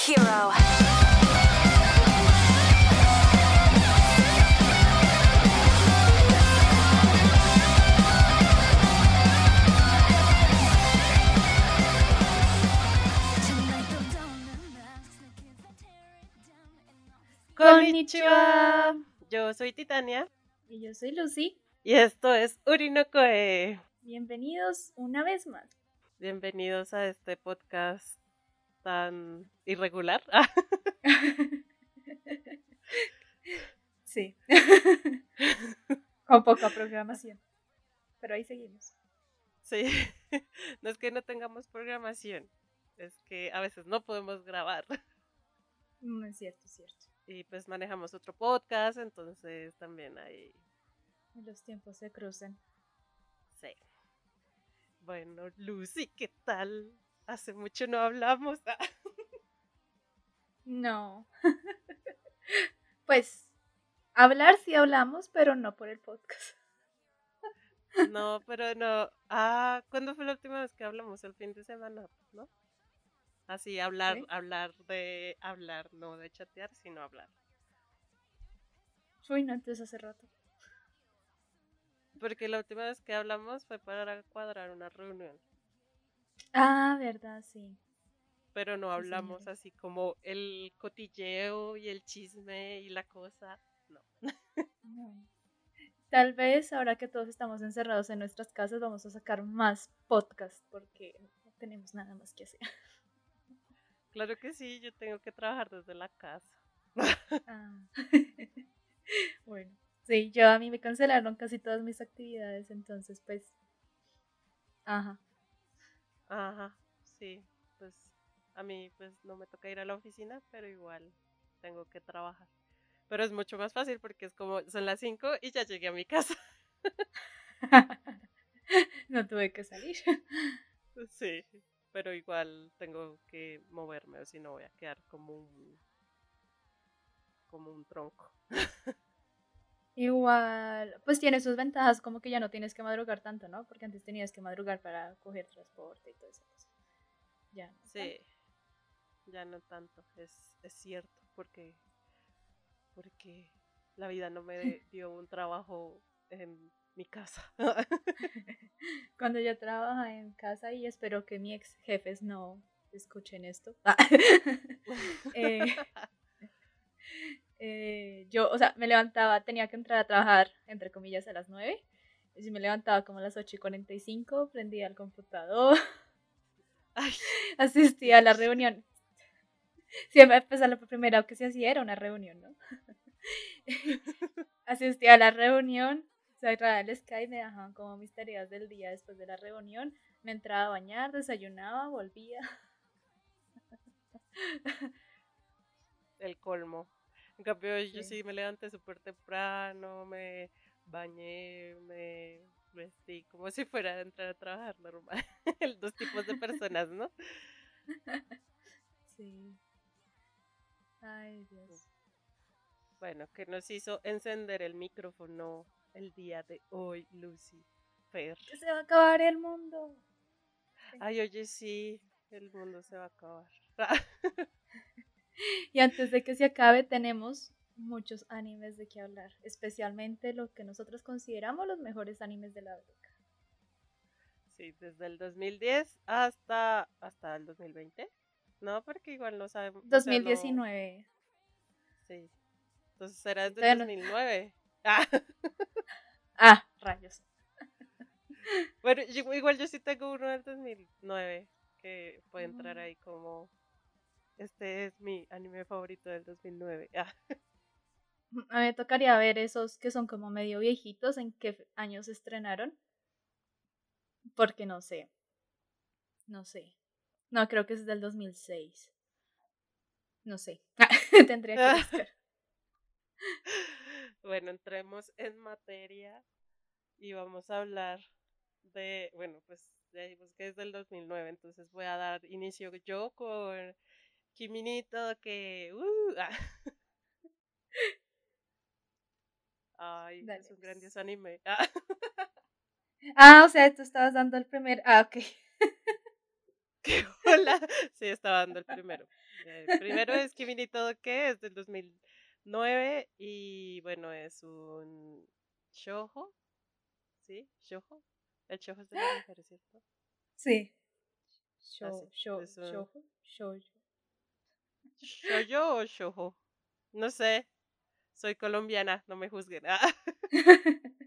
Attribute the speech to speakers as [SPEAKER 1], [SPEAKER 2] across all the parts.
[SPEAKER 1] hero.
[SPEAKER 2] Konnichiwa. Yo soy Titania
[SPEAKER 3] Y yo soy Lucy.
[SPEAKER 2] y esto es Urinokoe.
[SPEAKER 3] Bienvenidos una vez más.
[SPEAKER 2] Bienvenidos a este podcast tan irregular.
[SPEAKER 3] sí. Con poca programación. Pero ahí seguimos.
[SPEAKER 2] sí, no es que no tengamos programación, es que a veces no podemos grabar.
[SPEAKER 3] Mm, es cierto, es cierto.
[SPEAKER 2] Y pues manejamos otro podcast, entonces también hay...
[SPEAKER 3] Los tiempos se cruzan.
[SPEAKER 2] Sí. Bueno, Lucy, ¿qué tal? Hace mucho no hablamos.
[SPEAKER 3] No. pues, hablar sí hablamos, pero no por el podcast.
[SPEAKER 2] No, pero no. Ah, ¿cuándo fue la última vez que hablamos? El fin de semana, ¿no? Así, hablar,
[SPEAKER 3] Sí.
[SPEAKER 2] hablar de hablar, no de chatear, sino hablar.
[SPEAKER 3] Uy, no, entonces hace rato.
[SPEAKER 2] Porque la última vez que hablamos fue para cuadrar una reunión,
[SPEAKER 3] Ah, verdad, sí.
[SPEAKER 2] pero no hablamos así como el cotilleo y el chisme y la cosa. No.
[SPEAKER 3] No. Tal vez ahora que todos estamos encerrados en nuestras casas vamos a sacar más podcast porque no tenemos nada más que hacer.
[SPEAKER 2] Claro que sí, yo tengo que trabajar desde la casa.
[SPEAKER 3] Ah. bueno, sí, yo a mí me cancelaron casi todas mis actividades, entonces pues, ajá,
[SPEAKER 2] Ajá, sí, pues a mí pues no me toca ir a la oficina, pero igual tengo que trabajar. Pero es mucho más fácil porque es como son las 5 y ya llegué a mi casa.
[SPEAKER 3] no tuve que salir.
[SPEAKER 2] Sí, pero igual tengo que moverme o si no voy a quedar como un como un tronco.
[SPEAKER 3] Igual, pues tiene sus ventajas, como que ya no tienes que madrugar tanto, ¿no? Porque antes tenías que madrugar para coger transporte y todo eso. Ya. no
[SPEAKER 2] Sí, ya no tanto, es, es cierto, porque porque la vida no me dio un trabajo en mi casa.
[SPEAKER 3] Cuando yo trabajo en casa y espero que mis ex jefes no escuchen esto. eh, eh, yo, o sea, me levantaba, tenía que entrar a trabajar, entre comillas, a las 9. Y me levantaba como a las 8 y 45, prendía el computador,
[SPEAKER 2] Ay,
[SPEAKER 3] asistía a la reunión. Siempre, pues, a la primera que se hacía era una reunión, ¿no? asistía a la reunión, cerraba el Skype, me dejaban como mis tareas del día después de la reunión, me entraba a bañar, desayunaba, volvía.
[SPEAKER 2] el colmo. En cambio, yo
[SPEAKER 3] Sí.
[SPEAKER 2] sí me levanté súper temprano, me bañé, me vestí como si fuera a entrar a trabajar normal. Dos tipos de personas, ¿no?
[SPEAKER 3] Sí. Ay, Dios.
[SPEAKER 2] Bueno, que nos hizo encender el micrófono el día de hoy, Lucy Fer.
[SPEAKER 3] Que se va a acabar el mundo.
[SPEAKER 2] Ay, oye, sí, el mundo se va a acabar.
[SPEAKER 3] Y antes de que se acabe, tenemos muchos animes de qué hablar, especialmente lo que nosotros consideramos los mejores animes de la época.
[SPEAKER 2] Sí, desde el 2010 hasta, hasta el 2020. No, porque igual no sabemos. o sea, no-
[SPEAKER 3] 2019.
[SPEAKER 2] Sí. Entonces era desde
[SPEAKER 3] no-
[SPEAKER 2] 2009. Ah.
[SPEAKER 3] Ah, rayos.
[SPEAKER 2] Bueno, igual yo sí tengo uno del 2009 que puede entrar
[SPEAKER 3] Mm.
[SPEAKER 2] ahí como este es mi anime favorito del 2009. Ah,
[SPEAKER 3] A mí me tocaría ver esos que son como medio viejitos, en qué años se estrenaron. Porque no sé. No sé. No, creo que es del 2006. No sé. Tendría que buscar.
[SPEAKER 2] Bueno, entremos en materia y vamos a hablar de, bueno, pues ya dijimos que es del 2009, entonces voy a dar inicio yo con Kiminito que... uh, ah. Ay,
[SPEAKER 3] Dale,
[SPEAKER 2] es un
[SPEAKER 3] pues.
[SPEAKER 2] grandioso anime. Ah,
[SPEAKER 3] Ah, o sea, tú estabas dando el primer. Ah, ok.
[SPEAKER 2] qué hola. Sí, estaba dando el primero. Eh, primero es Kimi ni todo que es del 2009 y bueno, es un shoujo, ¿sí? ¿Shoujo? El shoujo es de las mujeres, ¿cierto?
[SPEAKER 3] Sí. Show, show, show, show.
[SPEAKER 2] ¿Shoujo o shoujo? No sé. Soy colombiana, no me juzguen.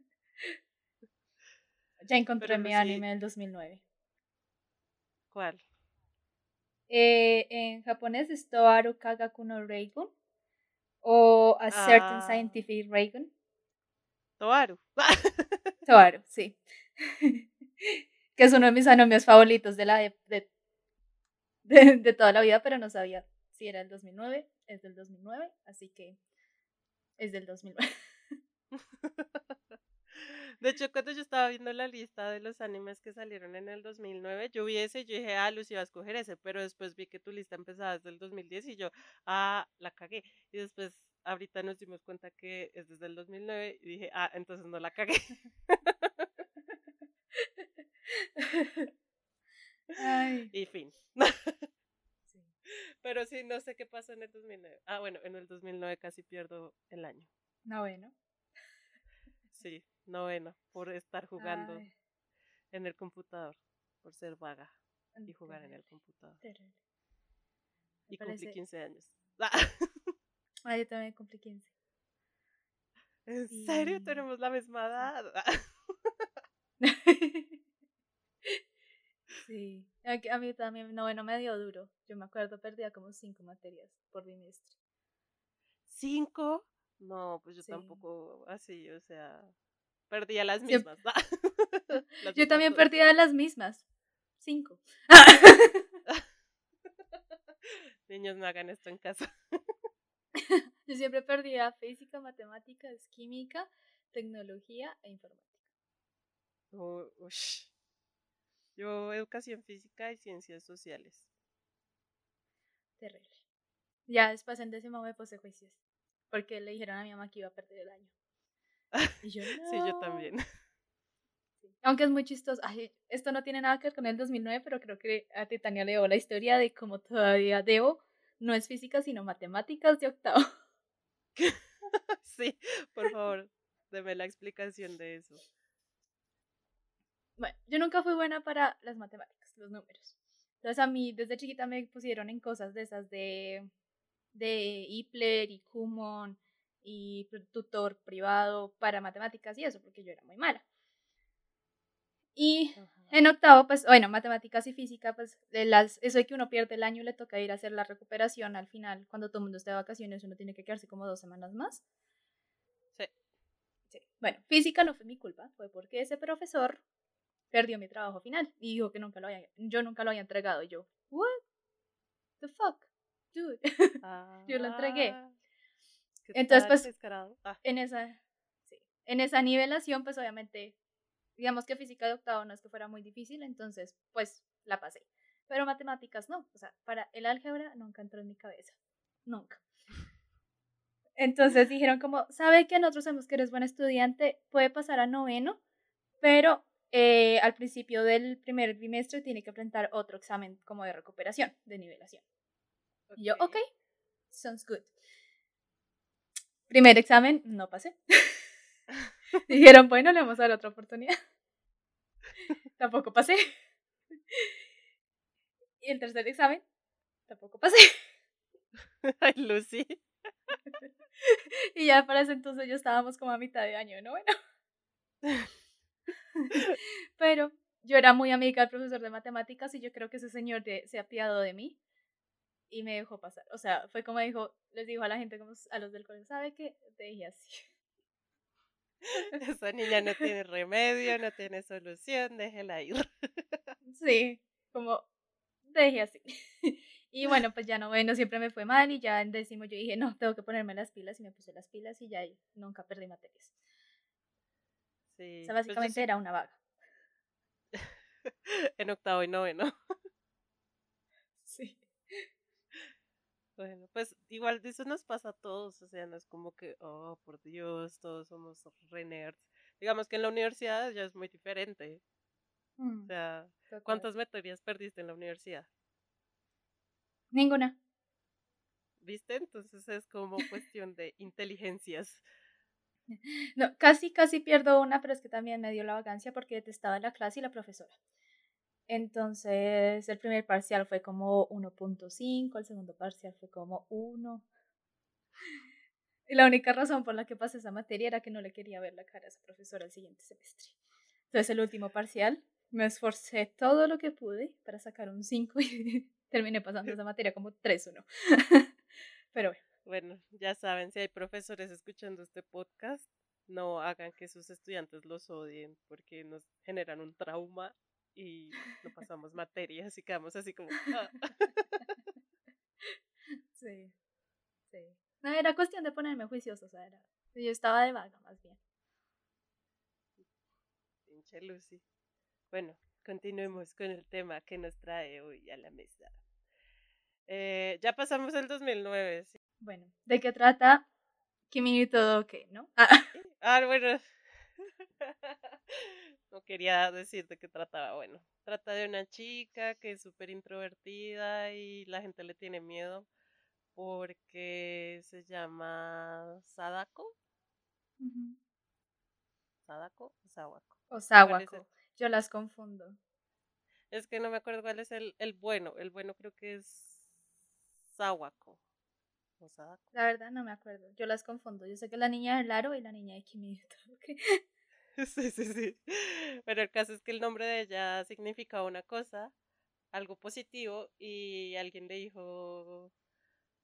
[SPEAKER 3] Ya encontré
[SPEAKER 2] Pero
[SPEAKER 3] mi
[SPEAKER 2] sí.
[SPEAKER 3] anime del 2009.
[SPEAKER 2] ¿Cuál?
[SPEAKER 3] Eh, en japonés es Toaru Kagaku no Reigun o A Certain
[SPEAKER 2] Ah.
[SPEAKER 3] Scientific Reigun.
[SPEAKER 2] Toaru.
[SPEAKER 3] Toaru, sí. que es uno de mis animes favoritos de, la de, de, de- de toda la vida, pero no sabía si era el 2009. Es del 2009, así que es del 2009.
[SPEAKER 2] De hecho, cuando yo estaba viendo la lista de los animes que salieron en el 2009, yo vi ese y yo dije, ah, Lucy va a escoger ese, pero después vi que tu lista empezaba desde el 2010 y yo, ah, la cagué. Y después, ahorita nos dimos cuenta que es desde el 2009 y dije, ah, entonces no la cagué.
[SPEAKER 3] Ay,
[SPEAKER 2] Y fin. Pero sí, no sé qué pasó en el 2009. Ah, bueno, en el 2009 casi pierdo el año.
[SPEAKER 3] No, bueno.
[SPEAKER 2] Sí, noveno, por estar jugando
[SPEAKER 3] Ay,
[SPEAKER 2] en el computador, por ser vaga y jugar en el computador.
[SPEAKER 3] terrible. Me
[SPEAKER 2] Y cumplí
[SPEAKER 3] parece-
[SPEAKER 2] 15 años.
[SPEAKER 3] Ay, yo también cumplí 15.
[SPEAKER 2] ¿En serio? Tenemos la misma edad.
[SPEAKER 3] sí. A, mí también, no, bueno, me dio duro. Yo me acuerdo, perdía como cinco materias por bimestre.
[SPEAKER 2] ¿Cinco? No, pues yo
[SPEAKER 3] Sí.
[SPEAKER 2] tampoco así, o sea, perdía las mismas. Las
[SPEAKER 3] Yo también perdía las mismas. Cinco.
[SPEAKER 2] Niños, no hagan esto en casa.
[SPEAKER 3] Yo siempre perdía física, matemáticas, química, tecnología e informática.
[SPEAKER 2] U- ush. Yo, educación física y ciencias sociales.
[SPEAKER 3] Terrible. Ya después en décimo me puse juicios. Porque le dijeron a mi mamá que iba a perder el año. Y yo,
[SPEAKER 2] Sí, yo
[SPEAKER 3] "No".
[SPEAKER 2] también.
[SPEAKER 3] Aunque es muy chistoso. Ay, esto no tiene nada que ver con el 2009, pero creo que a Titania le debo la historia de cómo todavía debo, no es física, sino matemáticas de octavo.
[SPEAKER 2] Sí, por favor, deme la explicación de eso.
[SPEAKER 3] Bueno, yo nunca fui buena para las matemáticas, los números. Entonces a mí desde chiquita me pusieron en cosas de esas de, de Ipler y Kumon y tutor privado para matemáticas y eso, porque yo era muy mala. Y en octavo, pues, bueno, matemáticas y física, pues, de las, eso de que uno pierde el año le toca ir a hacer la recuperación al final, cuando todo el mundo está de vacaciones, uno tiene que quedarse como dos semanas más.
[SPEAKER 2] Sí.
[SPEAKER 3] Sí. Bueno, física no fue mi culpa, fue porque ese profesor perdió mi trabajo final y dijo que nunca lo había, yo nunca lo había entregado. Y yo, what the fuck, dude. Yo lo entregué.
[SPEAKER 2] Ah, ¿qué
[SPEAKER 3] Entonces, pues?
[SPEAKER 2] Ah,
[SPEAKER 3] en esa, sí, en esa nivelación, pues obviamente, digamos que física de octavo no es que fuera muy difícil, entonces, pues la pasé. Pero matemáticas no, o sea, para el álgebra nunca entró en mi cabeza, nunca. Entonces dijeron como, sabe que nosotros sabemos que eres buen estudiante, puede pasar a noveno, pero eh, al principio del primer bimestre tiene que enfrentar otro examen como de recuperación, de nivelación. Y yo, ok, sounds good. Primer examen, no pasé. Dijeron, bueno, le vamos a dar otra oportunidad. Tampoco pasé. Y el tercer examen, tampoco pasé.
[SPEAKER 2] Ay, Lucy.
[SPEAKER 3] Y ya para ese entonces ya estábamos como a mitad de año, ¿no? Bueno. Pero yo era muy amiga del profesor de matemáticas y yo creo que ese señor de- se ha apiado de mí y me dejó pasar. O sea, fue como dijo, les dijo a la gente, como a los del colegio, ¿sabe qué? Te dije así.
[SPEAKER 2] Esa niña no tiene remedio, no tiene solución, déjela ir.
[SPEAKER 3] Sí, como dejé así. Y bueno, pues ya no, bueno, siempre me fue mal y ya en décimo yo dije, no, tengo que ponerme las pilas y me puse las pilas y ya ahí nunca perdí materias.
[SPEAKER 2] Sí.
[SPEAKER 3] O sea,
[SPEAKER 2] pues
[SPEAKER 3] básicamente
[SPEAKER 2] sí-
[SPEAKER 3] era una vaga.
[SPEAKER 2] en octavo y noveno.
[SPEAKER 3] Sí.
[SPEAKER 2] Bueno, pues igual eso nos pasa a todos, o sea, no es como que, oh, por Dios, todos somos re nerds. Digamos que en la universidad ya es muy diferente. O sea, ¿cuántas materias perdiste en la universidad?
[SPEAKER 3] Ninguna.
[SPEAKER 2] ¿viste? Entonces es como cuestión de inteligencias.
[SPEAKER 3] No, casi, casi pierdo una, pero es que también me dio la vacancia porque detestaba la clase y la profesora. Entonces, el primer parcial fue como 1.5, el segundo parcial fue como 1. Y la única razón por la que pasé esa materia era que no le quería ver la cara a esa profesora el siguiente semestre. Entonces, el último parcial me esforcé todo lo que pude para sacar un 5 y terminé pasando esa materia como 3-1. Pero bueno.
[SPEAKER 2] Bueno, ya saben, si hay profesores escuchando este podcast, no hagan que sus estudiantes los odien porque nos generan un trauma y no pasamos materias y quedamos así como... Ah".
[SPEAKER 3] Sí, sí. No, era cuestión de ponerme juicioso, o sea, era, yo estaba de vaga más bien.
[SPEAKER 2] Pinche Lucy. Bueno, continuemos con el tema que nos trae hoy a la mesa. Eh, ya pasamos el 2009. ¿sí?
[SPEAKER 3] Bueno, ¿de qué trata Kimi todo qué, no?
[SPEAKER 2] Ah. ah, bueno. no quería decir de qué trataba. Bueno, trata de una chica que es súper introvertida y la gente le tiene miedo porque se llama Sadako. ¿Sadako o Sawako?
[SPEAKER 3] O Sawako. Yo las confundo.
[SPEAKER 2] Es que no me acuerdo cuál es el, el bueno. El bueno creo que es Sawako.
[SPEAKER 3] La verdad no me acuerdo. Yo las confundo. Yo sé que la niña es Laro y la niña de Kimi.
[SPEAKER 2] Sí, sí, sí. Pero el caso es que el nombre de ella significaba una cosa, algo positivo, y alguien le dijo,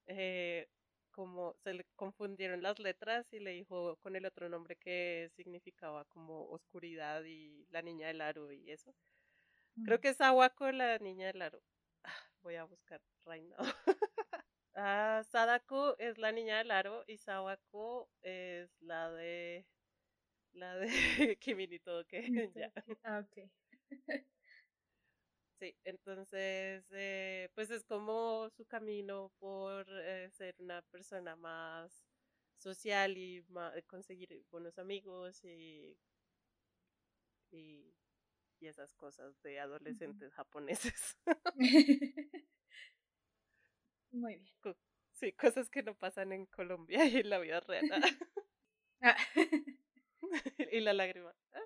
[SPEAKER 2] eh, como se le confundieron las letras y le dijo con el otro nombre que significaba como oscuridad y la niña del aro y eso. Creo mm. que es Awako la niña del aro. Ah, voy a buscar right now. ah, Sadako es la niña del aro y Sawako es la de la de Kimi todo que ya.
[SPEAKER 3] Ah, ok.
[SPEAKER 2] Sí, entonces, eh, pues es como su camino por eh, ser una persona más social y conseguir buenos amigos y, y, esas cosas de adolescentes japoneses.
[SPEAKER 3] Muy bien.
[SPEAKER 2] Sí, cosas que no pasan en Colombia y en la vida real. Ah. y la lágrima. ¿ah?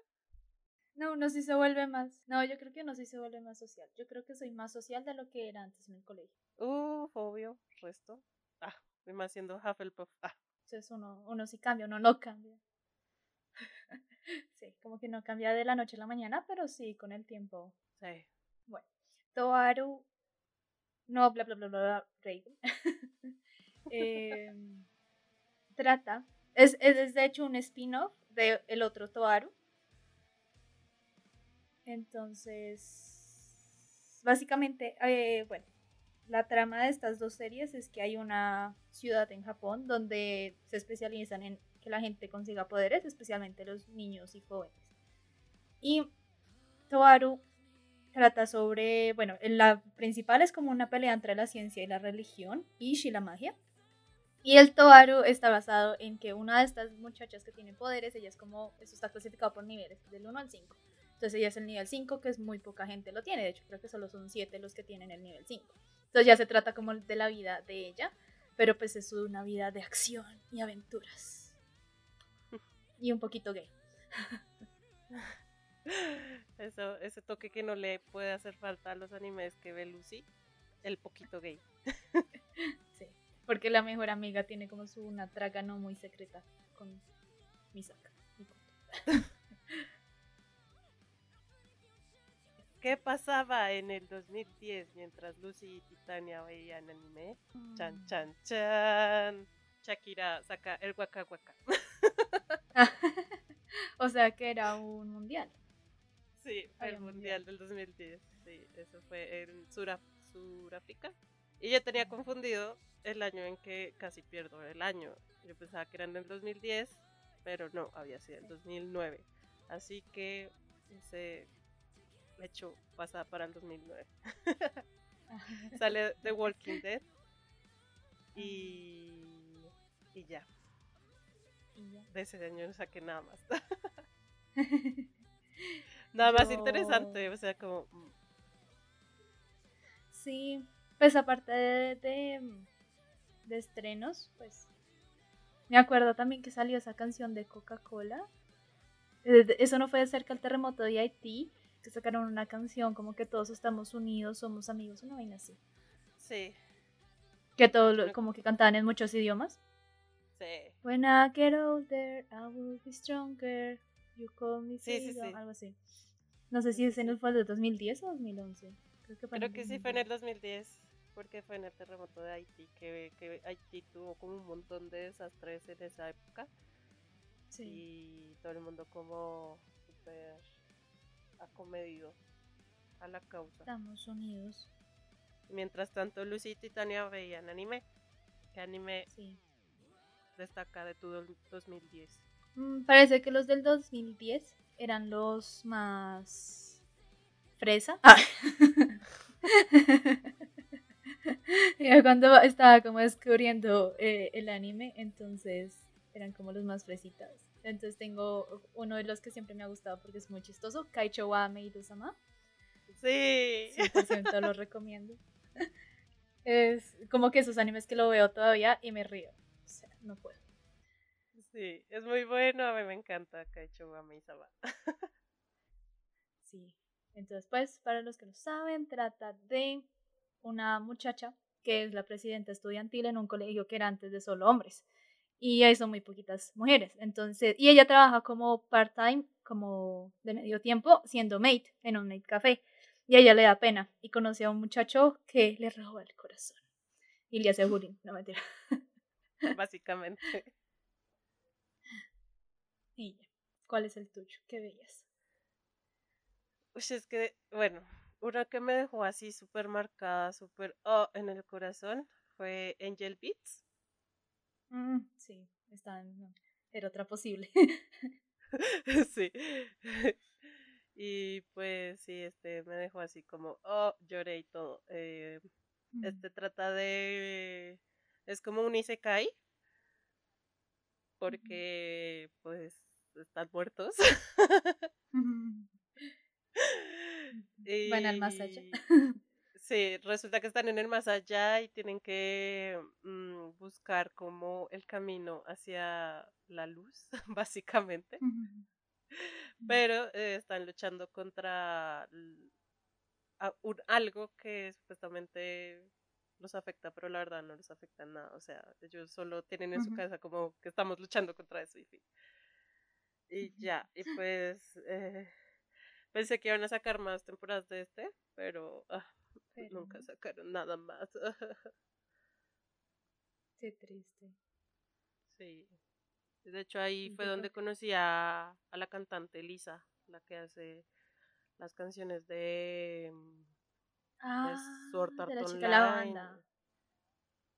[SPEAKER 3] No, uno sí se vuelve más. No, yo creo que no sí se vuelve más social. Yo creo que soy más social de lo que era antes en el colegio.
[SPEAKER 2] Uh, obvio, resto. Ah, me más siendo Hufflepuff. Ah.
[SPEAKER 3] Entonces uno, uno sí cambia, uno no cambia. sí, como que no cambia de la noche a la mañana, pero sí con el tiempo.
[SPEAKER 2] Sí.
[SPEAKER 3] Bueno, Toaru. No, bla, bla, bla, bla, Raven. Em, trata. Es, es de hecho un spin-off de el otro Toaru entonces, básicamente, eh, bueno, la trama de estas dos series es que hay una ciudad en Japón donde se especializan en que la gente consiga poderes, especialmente los niños y jóvenes. Y Toaru trata sobre, bueno, la principal es como una pelea entre la ciencia y la religión y la magia. Y el Toaru está basado en que una de estas muchachas que tiene poderes, ella es como, eso está clasificado por niveles, del 1 al 5. Entonces ella es el nivel 5, que es muy poca gente lo tiene. De hecho, creo que solo son 7 los que tienen el nivel 5. Entonces ya se trata como de la vida de ella, pero pues es una vida de acción y aventuras. Y un poquito gay.
[SPEAKER 2] Eso, ese toque que no le puede hacer falta a los animes que ve Lucy, el poquito gay.
[SPEAKER 3] Sí, porque la mejor amiga tiene como su una traga no muy secreta con Misaka.
[SPEAKER 2] ¿Qué pasaba en el 2010 mientras Lucy y Titania veían anime? Chan, mm. chan, chan. Shakira saca el Waka.
[SPEAKER 3] o sea que era un mundial.
[SPEAKER 2] Sí, el mundial, del 2010. Sí, eso fue en Suráfrica. Y yo tenía confundido el año en que casi pierdo el año. Yo pensaba que era en el 2010, pero no, había sido el 2009. Así que ese hecho pasa para el 2009. Sale The Walking Dead y, y ya. De ese año no saqué nada más. nada más interesante, o sea, como... Mm.
[SPEAKER 3] Sí, pues aparte de, de estrenos, pues me acuerdo también que salió esa canción de Coca-Cola. Eh, eso no fue cerca del terremoto de Haití, que sacaron una canción como que todos estamos unidos, somos amigos, una vaina así.
[SPEAKER 2] Sí.
[SPEAKER 3] Que todo como que cantaban en muchos idiomas.
[SPEAKER 2] Sí.
[SPEAKER 3] When I get older, I will be stronger. You call me
[SPEAKER 2] sí, sí, sí.
[SPEAKER 3] algo así. No sé si ese el fue de 2010 o 2011.
[SPEAKER 2] Creo que, Creo que sí fue en el 2010, porque fue en el terremoto de Haití, que, que Haití tuvo como un montón de desastres en esa época. Sí. Y todo el mundo como súper acomedido a la causa.
[SPEAKER 3] Estamos unidos.
[SPEAKER 2] Mientras tanto, Lucy y Titania veían anime. ¿Qué anime sí. destaca de tu 2010?
[SPEAKER 3] Mm, parece que los del 2010 eran los más fresa. Ah. cuando estaba como descubriendo eh, el anime, entonces eran como los más fresitas. Entonces tengo uno de los que siempre me ha gustado porque es muy chistoso, Kaicho wa Meidosama.
[SPEAKER 2] Sí.
[SPEAKER 3] 100% lo recomiendo. Es como que esos animes que lo veo todavía y me río. O sea, no puedo.
[SPEAKER 2] Sí, es muy bueno, a mí me encanta Kaicho wa Meidosama.
[SPEAKER 3] Sí. Entonces, pues, para los que no saben, trata de una muchacha que es la presidenta estudiantil en un colegio que era antes de solo hombres. Y hay son muy poquitas mujeres. Entonces, y ella trabaja como part-time, como de medio tiempo, siendo maid en un maid café. Y a ella le da pena y conoce a un muchacho que le roba el corazón. Y le hace bullying, no mentira.
[SPEAKER 2] Básicamente.
[SPEAKER 3] Y ¿cuál es el tuyo? ¿Qué veías?
[SPEAKER 2] Pues es que, bueno, una que me dejó así súper marcada, súper oh, en el corazón fue Angel Beats.
[SPEAKER 3] Mm, sí, está en, era otra posible.
[SPEAKER 2] sí. Y pues sí, este me dejó así como, oh, lloré y todo. Eh, mm. Este trata de... Es como un Isekai. Porque pues están muertos.
[SPEAKER 3] Van al más allá.
[SPEAKER 2] Sí, resulta que están en el más allá y tienen que mm, buscar como el camino hacia la luz, básicamente. Pero eh, están luchando contra algo que supuestamente los afecta, pero la verdad no les afecta nada. O sea, ellos solo tienen en su casa como que estamos luchando contra eso y Y ya, y pues eh, pensé que iban a sacar más temporadas de este, pero ah, Nunca sacaron nada más.
[SPEAKER 3] Qué triste.
[SPEAKER 2] Sí. De hecho, ahí fue donde conocí a, la cantante Lisa, la que hace las canciones de, mm,
[SPEAKER 3] ah, de la chica la banda.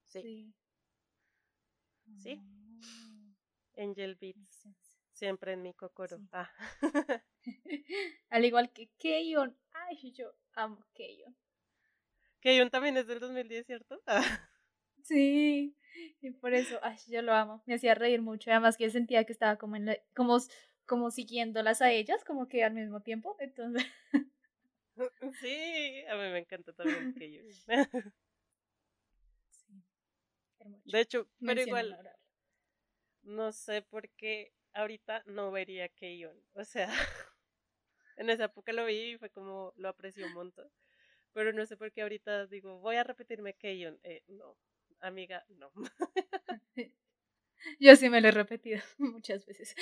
[SPEAKER 2] Sí. Sí. Oh. Angel Beats. Siempre en mi cocoro. Ah.
[SPEAKER 3] Al igual que Keyon. Ay, yo amo Keyon.
[SPEAKER 2] Que también es del 2010, ¿cierto?
[SPEAKER 3] sí, y por eso, ay, yo lo amo. Me hacía reír mucho. Además que sentía que estaba como, en como, como siguiéndolas a ellas, como que al mismo tiempo. Entonces.
[SPEAKER 2] sí, a mí me encanta también que sí, de hecho, pero igual. No sé por qué ahorita no vería Keyon. O sea, en esa época lo vi y fue como lo aprecio un montón. Pero no sé por qué ahorita digo, voy a repetirme Keyon. Eh, no, amiga, no.
[SPEAKER 3] yo sí me lo he repetido muchas veces.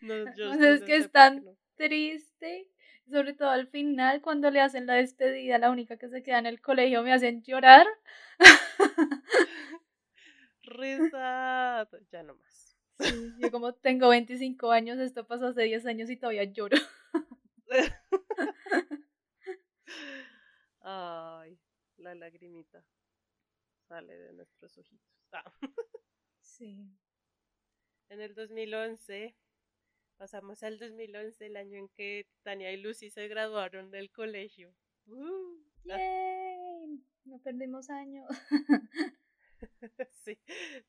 [SPEAKER 2] No, yo
[SPEAKER 3] es que es tan triste, sobre todo al final, cuando le hacen la despedida, la única que se queda en el colegio, me hacen llorar.
[SPEAKER 2] Risa, ya no más.
[SPEAKER 3] Yo como tengo 25 años, esto pasó hace 10 años y todavía lloro.
[SPEAKER 2] Ay, la lagrimita sale de nuestros ojitos. Ah.
[SPEAKER 3] Sí.
[SPEAKER 2] En el 2011, pasamos al 2011, el año en que Tania y Lucy se graduaron del colegio.
[SPEAKER 3] Uh, ¡Yay! No perdimos años.
[SPEAKER 2] sí,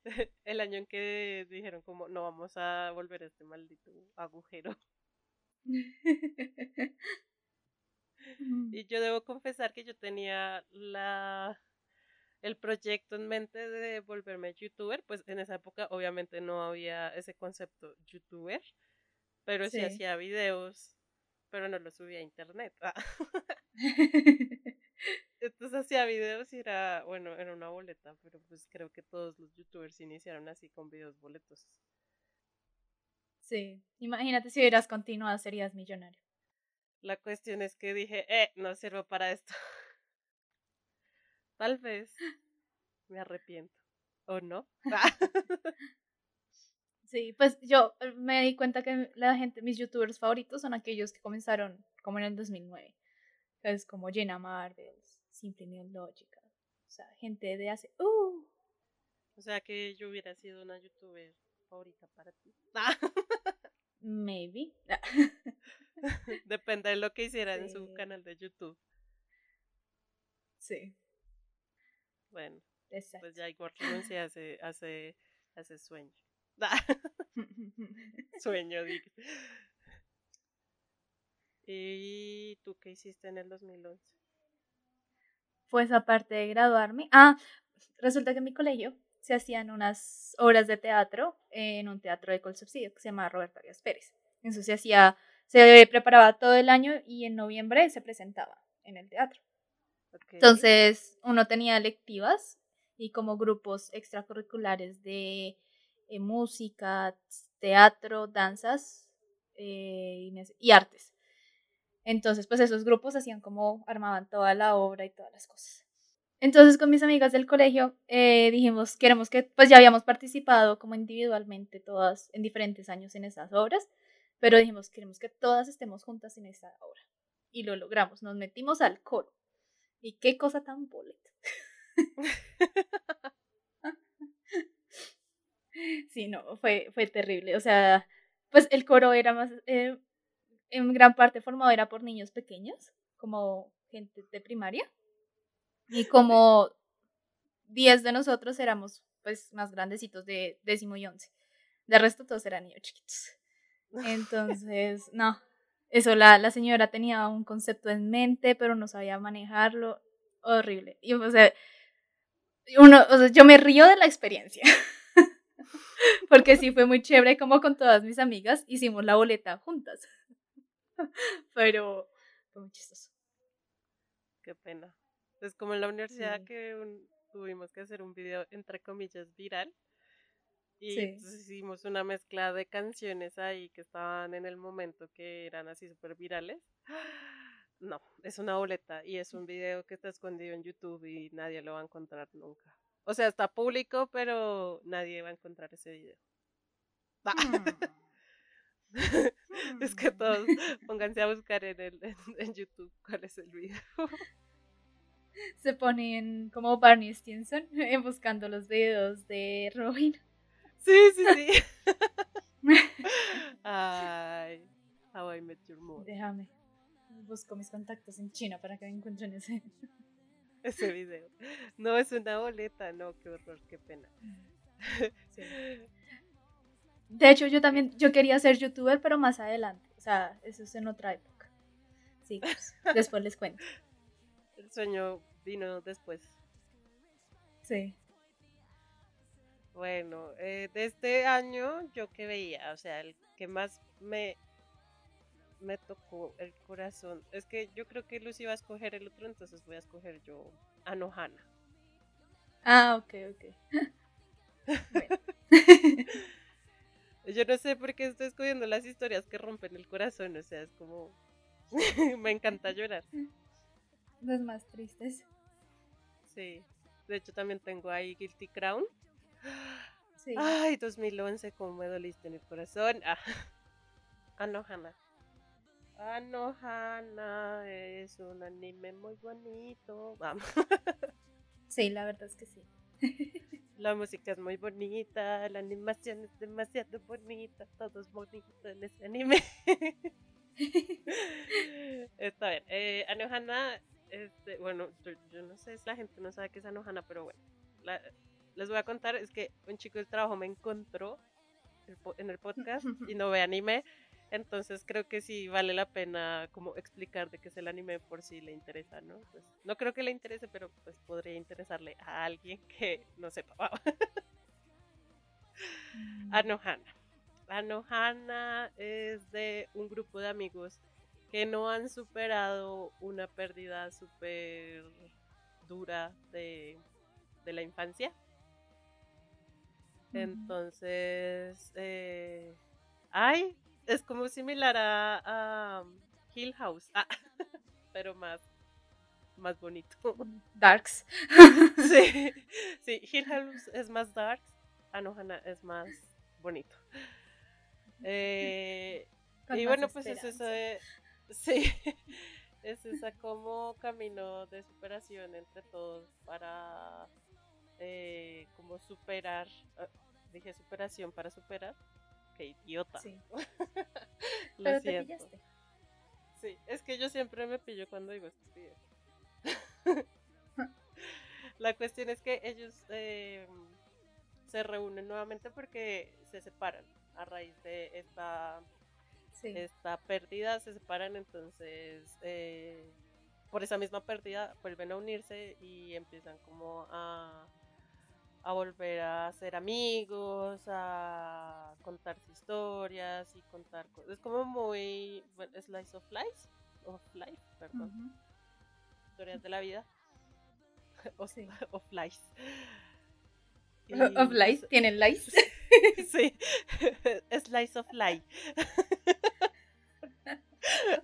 [SPEAKER 2] el año en que dijeron como no vamos a volver a este maldito agujero. Y yo debo confesar que yo tenía la, el proyecto en mente de volverme youtuber, pues en esa época obviamente no había ese concepto youtuber, pero sí, hacía videos, pero no los subía a internet. Entonces hacía videos y era, bueno, era una boleta, pero pues creo que todos los youtubers iniciaron así con videos boletos.
[SPEAKER 3] Sí, imagínate si hubieras continuado, serías millonario.
[SPEAKER 2] La cuestión es que dije, eh, no sirvo para esto. Tal vez me arrepiento. ¿O no?
[SPEAKER 3] sí, pues yo eh, me di cuenta que la gente, mis youtubers favoritos son aquellos que comenzaron como en el 2009. Es como Jenna Marbles, Simple Neological. O sea, gente de hace. ¡Uh!
[SPEAKER 2] O sea que yo hubiera sido una youtuber favorita para ti.
[SPEAKER 3] Maybe.
[SPEAKER 2] Depende de lo que hiciera en su canal de YouTube.
[SPEAKER 3] Sí.
[SPEAKER 2] Bueno, pues ya igual a hace, hace, hace sueño. sueño, digo. ¿Y tú qué hiciste en el 2011?
[SPEAKER 3] Pues aparte de graduarme, ah, resulta que en mi colegio se hacían unas obras de teatro en un teatro de Colsubsidio que se llama Roberto Arias Pérez. Eso se hacía, se preparaba todo el año y en noviembre se presentaba en el teatro. Entonces uno tenía lectivas y como grupos extracurriculares de eh, música, teatro, danzas eh, y artes. Entonces, pues esos grupos hacían como armaban toda la obra y todas las cosas. Entonces, con mis amigas del colegio eh, dijimos, queremos que, pues ya habíamos participado como individualmente todas en diferentes años en esas obras, pero dijimos, queremos que todas estemos juntas en esa obra. Y lo logramos, nos metimos al coro. Y qué cosa tan boleta. sí, no, fue, fue terrible. O sea, pues el coro era más, eh, en gran parte formado era por niños pequeños, como gente de primaria. Y como 10 de nosotros éramos pues más grandecitos de décimo y once. De resto todos eran niños chiquitos. Entonces, no, eso la, la señora tenía un concepto en mente, pero no sabía manejarlo. Horrible. Y o sea, uno, o sea, yo me río de la experiencia. Porque sí fue muy chévere como con todas mis amigas hicimos la boleta juntas. Pero fue muy chistoso.
[SPEAKER 2] Qué pena. Es como en la universidad que tuvimos que hacer un video entre comillas viral. Y hicimos una mezcla de canciones ahí que estaban en el momento que eran así súper virales. No, es una boleta y es un video que está escondido en YouTube y nadie lo va a encontrar nunca. O sea, está público, pero nadie va a encontrar ese video. Mm. es que todos mm. pónganse a buscar en, el, en, YouTube cuál es el video.
[SPEAKER 3] Se ponen como Barney Stinson buscando los videos de Robin.
[SPEAKER 2] Sí, sí, sí. Ay, How I Met Your Mother.
[SPEAKER 3] Déjame. Busco mis contactos en China para que me encuentren ese.
[SPEAKER 2] Ese video. No, es una boleta, no, qué horror, qué pena. Sí.
[SPEAKER 3] De hecho, yo también, yo quería ser youtuber, pero más adelante. O sea, eso es en otra época. Sí, pues, después les cuento.
[SPEAKER 2] El sueño vino después.
[SPEAKER 3] Sí.
[SPEAKER 2] Bueno, eh, de este año yo que veía, o sea, el que más me, me tocó el corazón, es que yo creo que Lucy iba a escoger el otro, entonces voy a escoger yo a Nohana.
[SPEAKER 3] Ah, ok, ok.
[SPEAKER 2] Yo no sé por qué estoy escogiendo las historias que rompen el corazón, o sea, es como... me encanta llorar.
[SPEAKER 3] Los más tristes.
[SPEAKER 2] Sí, de hecho también tengo ahí Guilty Crown. Sí. Ay, 2011, como me doliste en el corazón. Ah, ah no, Hannah. Ah, no, Hannah, es un anime muy bonito. Vamos.
[SPEAKER 3] Sí, la verdad es que sí.
[SPEAKER 2] La música es muy bonita, la animación es demasiado bonita, todo es bonito en ese anime. Está bien. Eh, Anohana, este, bueno, yo, no sé si la gente no sabe qué es Anohana, pero bueno, les voy a contar, es que un chico del trabajo me encontró en el podcast y no ve anime, Entonces creo que sí vale la pena como explicar de qué es el anime por si le interesa, ¿no? Pues, no creo que le interese, pero pues podría interesarle a alguien que no sepa. Mm. Anohana. Anohana es de un grupo de amigos que no han superado una pérdida súper dura de, la infancia. Entonces, eh, ay, es como similar a, Hill House, ah, pero más, más bonito.
[SPEAKER 3] Darks.
[SPEAKER 2] sí, sí, Hill House es más darks, Anohana es más bonito. Eh, y bueno, pues es ese, sí, es esa como camino de superación entre todos para eh, como superar, ah, dije superación para superar, qué idiota. Sí. Lo Pero siento. Te pillaste. Sí, es que yo siempre me pillo cuando digo estupidez. La cuestión es que ellos eh, se reúnen nuevamente porque se separan a raíz de esta, esta pérdida, se separan entonces eh, por esa misma pérdida vuelven a unirse y empiezan como a a volver a ser amigos, a contar historias y contar cosas. Es como muy bueno, slice of life, of life, perdón. Historias de la vida. o, sí. Of life.
[SPEAKER 3] of life, tienen life.
[SPEAKER 2] sí, slice of life.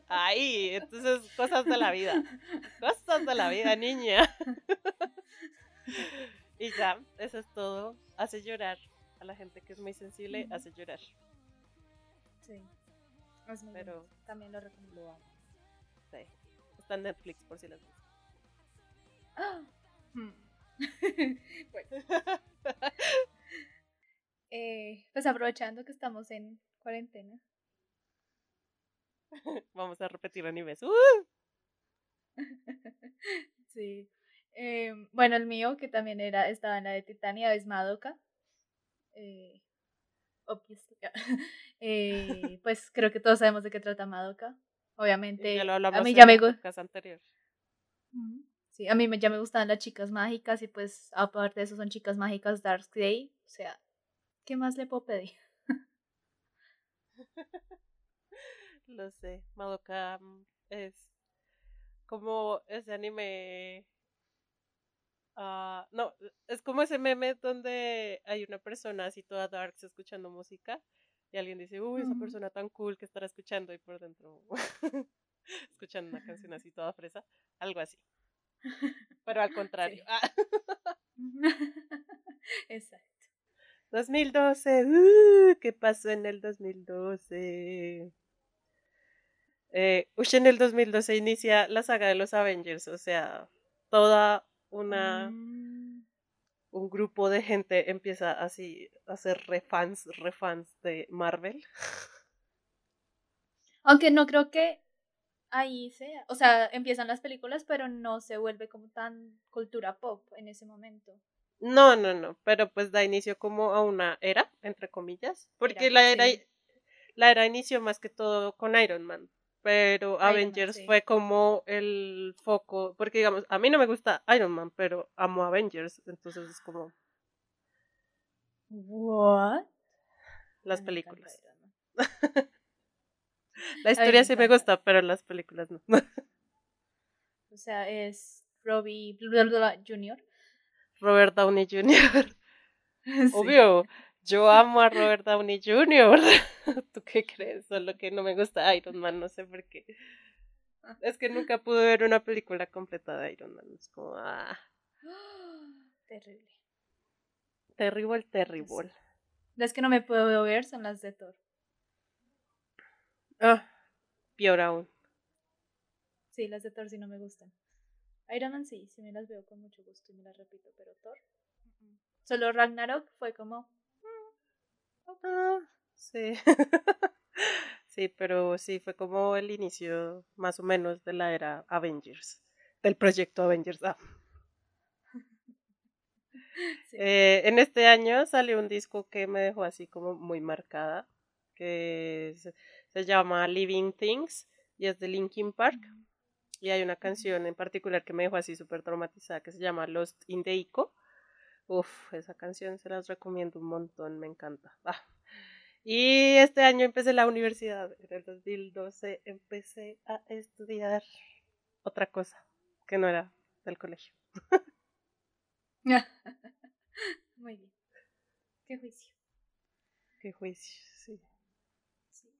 [SPEAKER 2] Ahí, entonces cosas de la vida. Cosas de la vida, niña. Y ya, eso es todo. Hace llorar. A la gente que es muy sensible, hace llorar.
[SPEAKER 3] Sí. Pero también lo recomiendo.
[SPEAKER 2] Sí. Está en Netflix por si las ves.
[SPEAKER 3] ¡Ah! Hmm. bueno. eh, pues aprovechando que estamos en cuarentena.
[SPEAKER 2] Vamos a repetir animes. ¡Uh!
[SPEAKER 3] sí. Em, bueno, el mío, que también era, estaba en la de Titania, es Madoka. Eh, eh, pues creo que todos sabemos de qué trata Madoka. Obviamente, a mí ya me gusta. Sí, a mí ya me gustan las chicas mágicas y pues aparte de eso son chicas mágicas Dark Day. O sea, ¿qué más le puedo pedir?
[SPEAKER 2] Lo sé, Madoka mm, es como ese anime Ah, no, es como ese meme donde hay una persona así toda dark escuchando música y alguien dice, uy, esa persona tan cool que estará escuchando y por dentro escuchando una canción así toda fresa, algo así. Pero al contrario.
[SPEAKER 3] Exacto.
[SPEAKER 2] 2012, uh, ¿qué pasó en el 2012? Eh, uy, en el 2012 inicia la saga de los Avengers, o sea, toda una mm. un grupo de gente empieza así a ser refans, refans de Marvel.
[SPEAKER 3] Aunque no creo que ahí sea, o sea, empiezan las películas, pero no se vuelve como tan cultura pop en ese momento.
[SPEAKER 2] No, no, no, pero pues da inicio como a una era, entre comillas, porque la era la era inició más que todo con Iron Man, pero Avengers fue como el foco, porque digamos, a mí no me gusta Iron Man, pero amo Avengers, entonces es como...
[SPEAKER 3] What?
[SPEAKER 2] Las películas. La historia sí me gusta, pero las películas no.
[SPEAKER 3] o sea, es Robbie Jr.
[SPEAKER 2] Robert Downey Jr. Obvio, yo amo a Robert Downey Jr. ¿Tú qué crees? Solo que no me gusta Iron Man, no sé por qué. Es que nunca pude ver una película completa de Iron Man. Es como, ah.
[SPEAKER 3] Terrible.
[SPEAKER 2] Terrible, terrible.
[SPEAKER 3] Las que no me puedo ver son las de Thor.
[SPEAKER 2] Ah, peor aún.
[SPEAKER 3] Sí, las de Thor sí no me gustan. Iron Man sí, sí me las veo con mucho gusto y me las repito, pero Thor. Solo Ragnarok fue como,
[SPEAKER 2] sí. sí, pero sí, fue como el inicio más o menos de la era Avengers, del proyecto Avengers. Ah. Eh, en este año salió un disco que me dejó así como muy marcada, que Se llama Living Things y es de Linkin Park. Y hay una canción en particular que me dejó así súper traumatizada que se llama Lost in the Echo. Uf, esa canción se las recomiendo un montón, me encanta. Ah. Y este año empecé la universidad. En el 2012 empecé a estudiar otra cosa que no era del colegio.
[SPEAKER 3] Muy bien. Qué juicio.
[SPEAKER 2] Qué juicio, sí.
[SPEAKER 3] sí.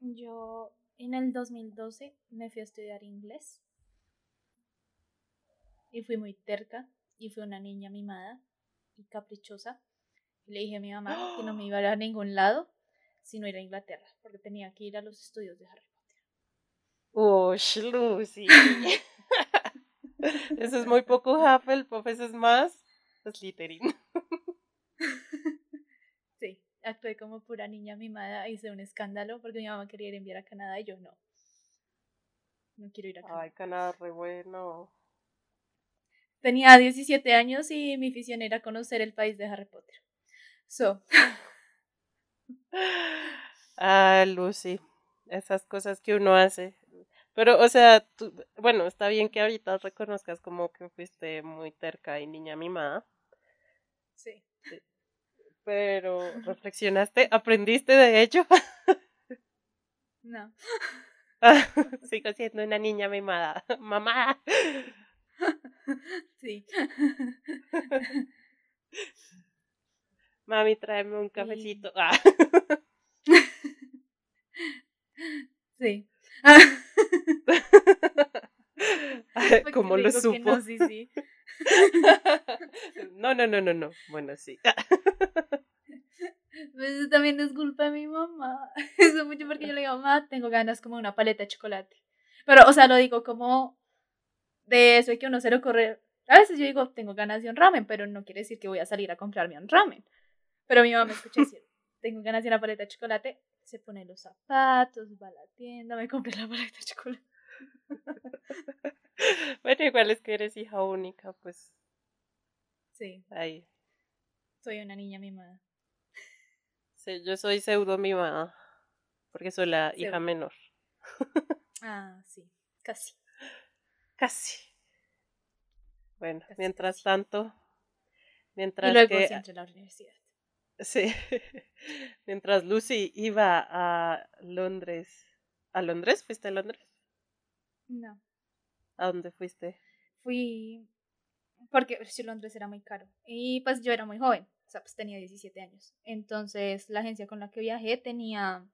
[SPEAKER 3] Yo en el 2012 me fui a estudiar inglés. Y fui muy terca. Y fui una niña mimada y caprichosa. Y le dije a mi mamá que no me iba a ir a ningún lado sino ir a Inglaterra, porque tenía que ir a los estudios de Harry Potter.
[SPEAKER 2] ¡Oh, Lucy! eso es muy poco Hufflepuff, eso es más Slytherin.
[SPEAKER 3] sí, actué como pura niña mimada, hice un escándalo porque mi mamá quería ir a enviar a Canadá y yo no. No quiero ir a
[SPEAKER 2] Canadá. Ay, Canadá, re bueno.
[SPEAKER 3] Tenía 17 años y mi afición era conocer el país de Harry Potter. So,
[SPEAKER 2] Ah, Lucy, esas cosas que uno hace. Pero, o sea, bueno, está bien que ahorita reconozcas como que fuiste muy terca y niña mimada.
[SPEAKER 3] Sí. sí.
[SPEAKER 2] Pero, ¿reflexionaste? ¿Aprendiste de ello?
[SPEAKER 3] No.
[SPEAKER 2] sigo siendo una niña mimada. Mamá.
[SPEAKER 3] Sí.
[SPEAKER 2] Mami, tráeme un cafecito. Ah.
[SPEAKER 3] Sí.
[SPEAKER 2] ¿Cómo lo supo? No, no, no, no, no. Bueno, sí.
[SPEAKER 3] Pues también es culpa de mi mamá. Eso mucho porque yo le digo, mamá, tengo ganas como una paleta de chocolate. Pero, o sea, lo digo como de eso y que uno se lo ocurre. A veces yo digo, tengo ganas de un ramen, pero no quiere decir que voy a salir a comprarme un ramen. Pero mi mamá me escucha decir, tengo ganas de una paleta de chocolate, se pone los zapatos, va a la tienda, me compré la paleta de chocolate.
[SPEAKER 2] bueno, igual es que eres hija única, pues.
[SPEAKER 3] Sí.
[SPEAKER 2] Ahí.
[SPEAKER 3] Soy una niña mimada.
[SPEAKER 2] Sí, yo soy pseudo mimada, porque soy la hija menor.
[SPEAKER 3] ah, sí, casi.
[SPEAKER 2] Casi. Bueno, mientras tanto, mientras
[SPEAKER 3] y luego
[SPEAKER 2] que...
[SPEAKER 3] la universidad.
[SPEAKER 2] Sí. Mientras Lucy iba a Londres. ¿A Londres? ¿Fuiste a Londres?
[SPEAKER 3] No.
[SPEAKER 2] ¿A dónde fuiste?
[SPEAKER 3] Fui porque si Londres era muy caro. Y pues yo era muy joven, o sea, pues tenía 17 años. Entonces la agencia con la que viajé tenía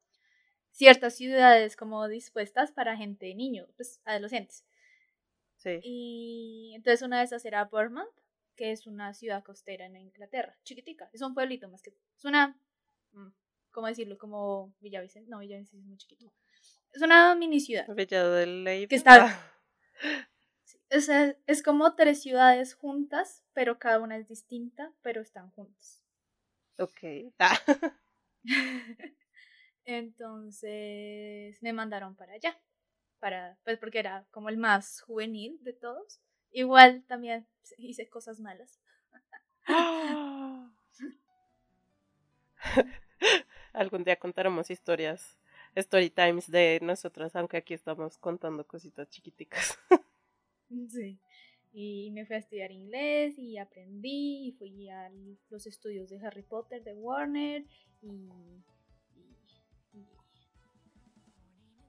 [SPEAKER 3] ciertas ciudades como dispuestas para gente de niños, pues adolescentes.
[SPEAKER 2] Sí.
[SPEAKER 3] Y entonces una de esas era Bournemouth que es una ciudad costera en Inglaterra, chiquitica, es un pueblito más que... Es una... Mm, ¿Cómo decirlo? Como Villavicencio. No, Villavicencio es muy chiquito. Es una mini ciudad.
[SPEAKER 2] del
[SPEAKER 3] Que está... es, es como tres ciudades juntas, pero cada una es distinta, pero están juntas.
[SPEAKER 2] Ok.
[SPEAKER 3] Entonces me mandaron para allá, para, pues porque era como el más juvenil de todos. Igual también hice cosas malas.
[SPEAKER 2] Algún día contaremos historias, story times de nosotras, aunque aquí estamos contando cositas chiquiticas.
[SPEAKER 3] sí. Y me fui a estudiar inglés y aprendí y fui a los estudios de Harry Potter de Warner y,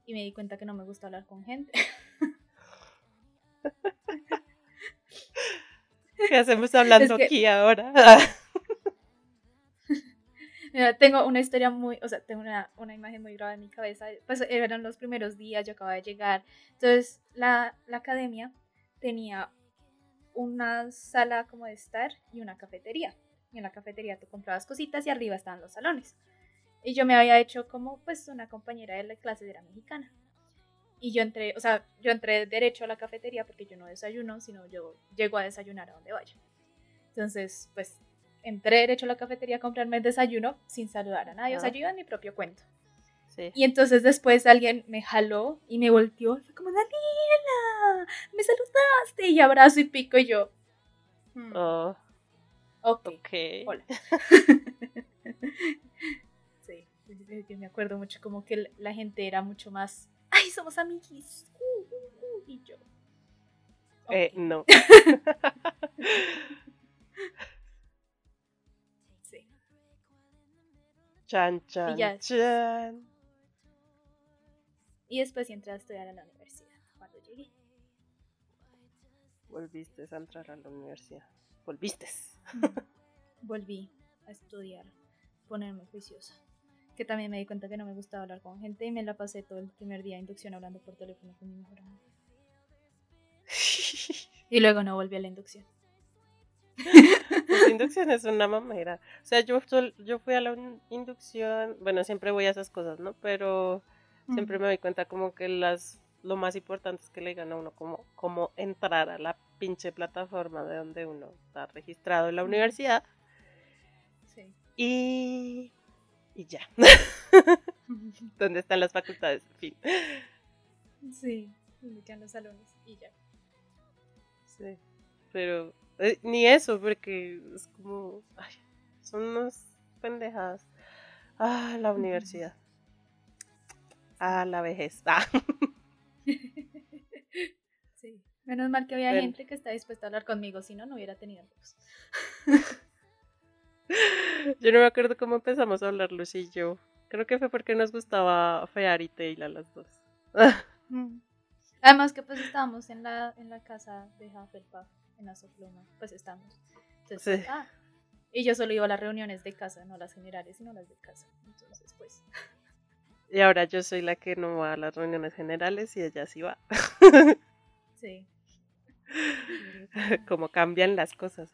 [SPEAKER 3] y me di cuenta que no me gusta hablar con gente.
[SPEAKER 2] ¿Qué hacemos hablando aquí ahora?
[SPEAKER 3] tengo una historia muy, o sea, tengo una, una, imagen muy grabada en mi cabeza. Pues eran los primeros días, yo acababa de llegar. Entonces, la, la academia tenía una sala como de estar y una cafetería. Y en la cafetería tú comprabas cositas y arriba estaban los salones. Y yo me había hecho como, pues, una compañera de la clase era mexicana. Y yo entré, o sea, yo entré derecho a la cafetería porque yo no desayuno, sino yo llego a desayunar a donde vaya. Entonces, pues, entré derecho a la cafetería a comprarme el desayuno sin saludar a nadie. O sea, yo iba en mi propio cuento.
[SPEAKER 2] Sí.
[SPEAKER 3] Y entonces después alguien me jaló y me volteó. Fue como, Daniela, me saludaste. Y abrazo y pico y yo.
[SPEAKER 2] Hmm, oh. Ok.
[SPEAKER 3] Hola. me acuerdo mucho como que la gente era mucho más, ay, somos amiguis. Uh, uh, uh", y yo.
[SPEAKER 2] Eh, no.
[SPEAKER 3] sí.
[SPEAKER 2] Chan, chan,
[SPEAKER 3] ya
[SPEAKER 2] chan.
[SPEAKER 3] Y después entré a estudiar a la universidad cuando llegué.
[SPEAKER 2] Volviste a entrar a la universidad. Volviste.
[SPEAKER 3] Volví a estudiar, ponerme juiciosa. También me di cuenta que no me gustaba hablar con gente y me la pasé todo el primer día de inducción hablando por teléfono con mi mejor amigo. y luego no volví a la inducción.
[SPEAKER 2] La inducción es una mamera. O sea, yo, yo fui a la inducción, bueno, siempre voy a esas cosas, ¿no? Pero siempre me doy cuenta como que las lo más importante es que le digan a uno cómo, cómo entrar a la pinche plataforma de donde uno está registrado en la universidad.
[SPEAKER 3] Sí.
[SPEAKER 2] Y, y ya. ¿Dónde están las facultades? Fin.
[SPEAKER 3] Sí, están los salones y ya.
[SPEAKER 2] Sí, pero eh, ni eso, porque es como, ay, son unas pendejadas. Ah, la universidad. Ah, la vejez. Ah.
[SPEAKER 3] Sí, menos mal que había gente que está dispuesta a hablar conmigo, si no, no hubiera tenido luz.
[SPEAKER 2] yo no me acuerdo cómo empezamos a hablar, Lucy y yo. Creo que fue porque nos gustaba Fear y Taylor las dos.
[SPEAKER 3] Mm. Además que pues estábamos en la, en la casa de Hufflepuff, en la Sopluma, pues estamos. Entonces, ah, y yo solo iba a las reuniones de casa, no las generales, sino las de casa. Entonces, pues...
[SPEAKER 2] Y ahora yo soy la que no va a las reuniones generales y ella sí va.
[SPEAKER 3] Sí.
[SPEAKER 2] Como cambian las cosas.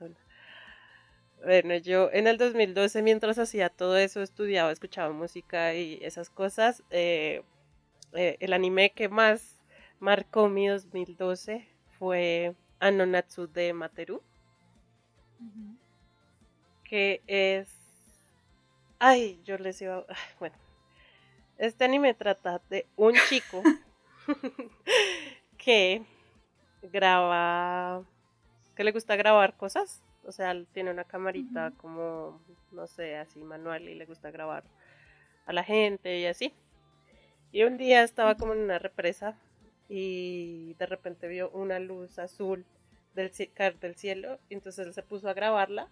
[SPEAKER 2] Bueno, yo en el 2012, mientras hacía todo eso, estudiaba, escuchaba música y esas cosas, eh, eh, el anime que más marcó mi 2012 fue Anonatsu de Materu. Que es. Ay, yo les iba. Bueno, este anime trata de un chico que graba, que le gusta grabar cosas. O sea, tiene una camarita como, no sé, así manual y le gusta grabar a la gente y así. Y un día estaba como en una represa y de repente vio una luz azul del, caer del cielo. Y entonces él se puso a grabarla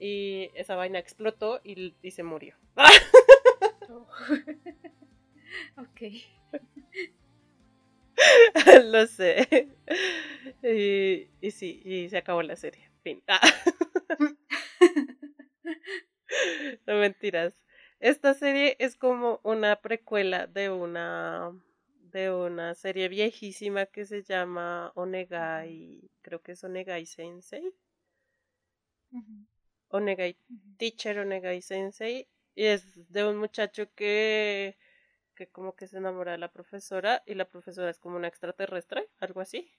[SPEAKER 2] y esa vaina explotó y, y se murió.
[SPEAKER 3] ok.
[SPEAKER 2] Lo sé. Y, y, sí, y se acabó la serie. Fin. no mentiras. Esta serie es como una precuela de una de una serie viejísima que se llama Onegai, creo que es Onegai Sensei. Onegai Teacher, Onegai Sensei, y es de un muchacho que, que como que se enamora de la profesora y la profesora es como una extraterrestre, algo así.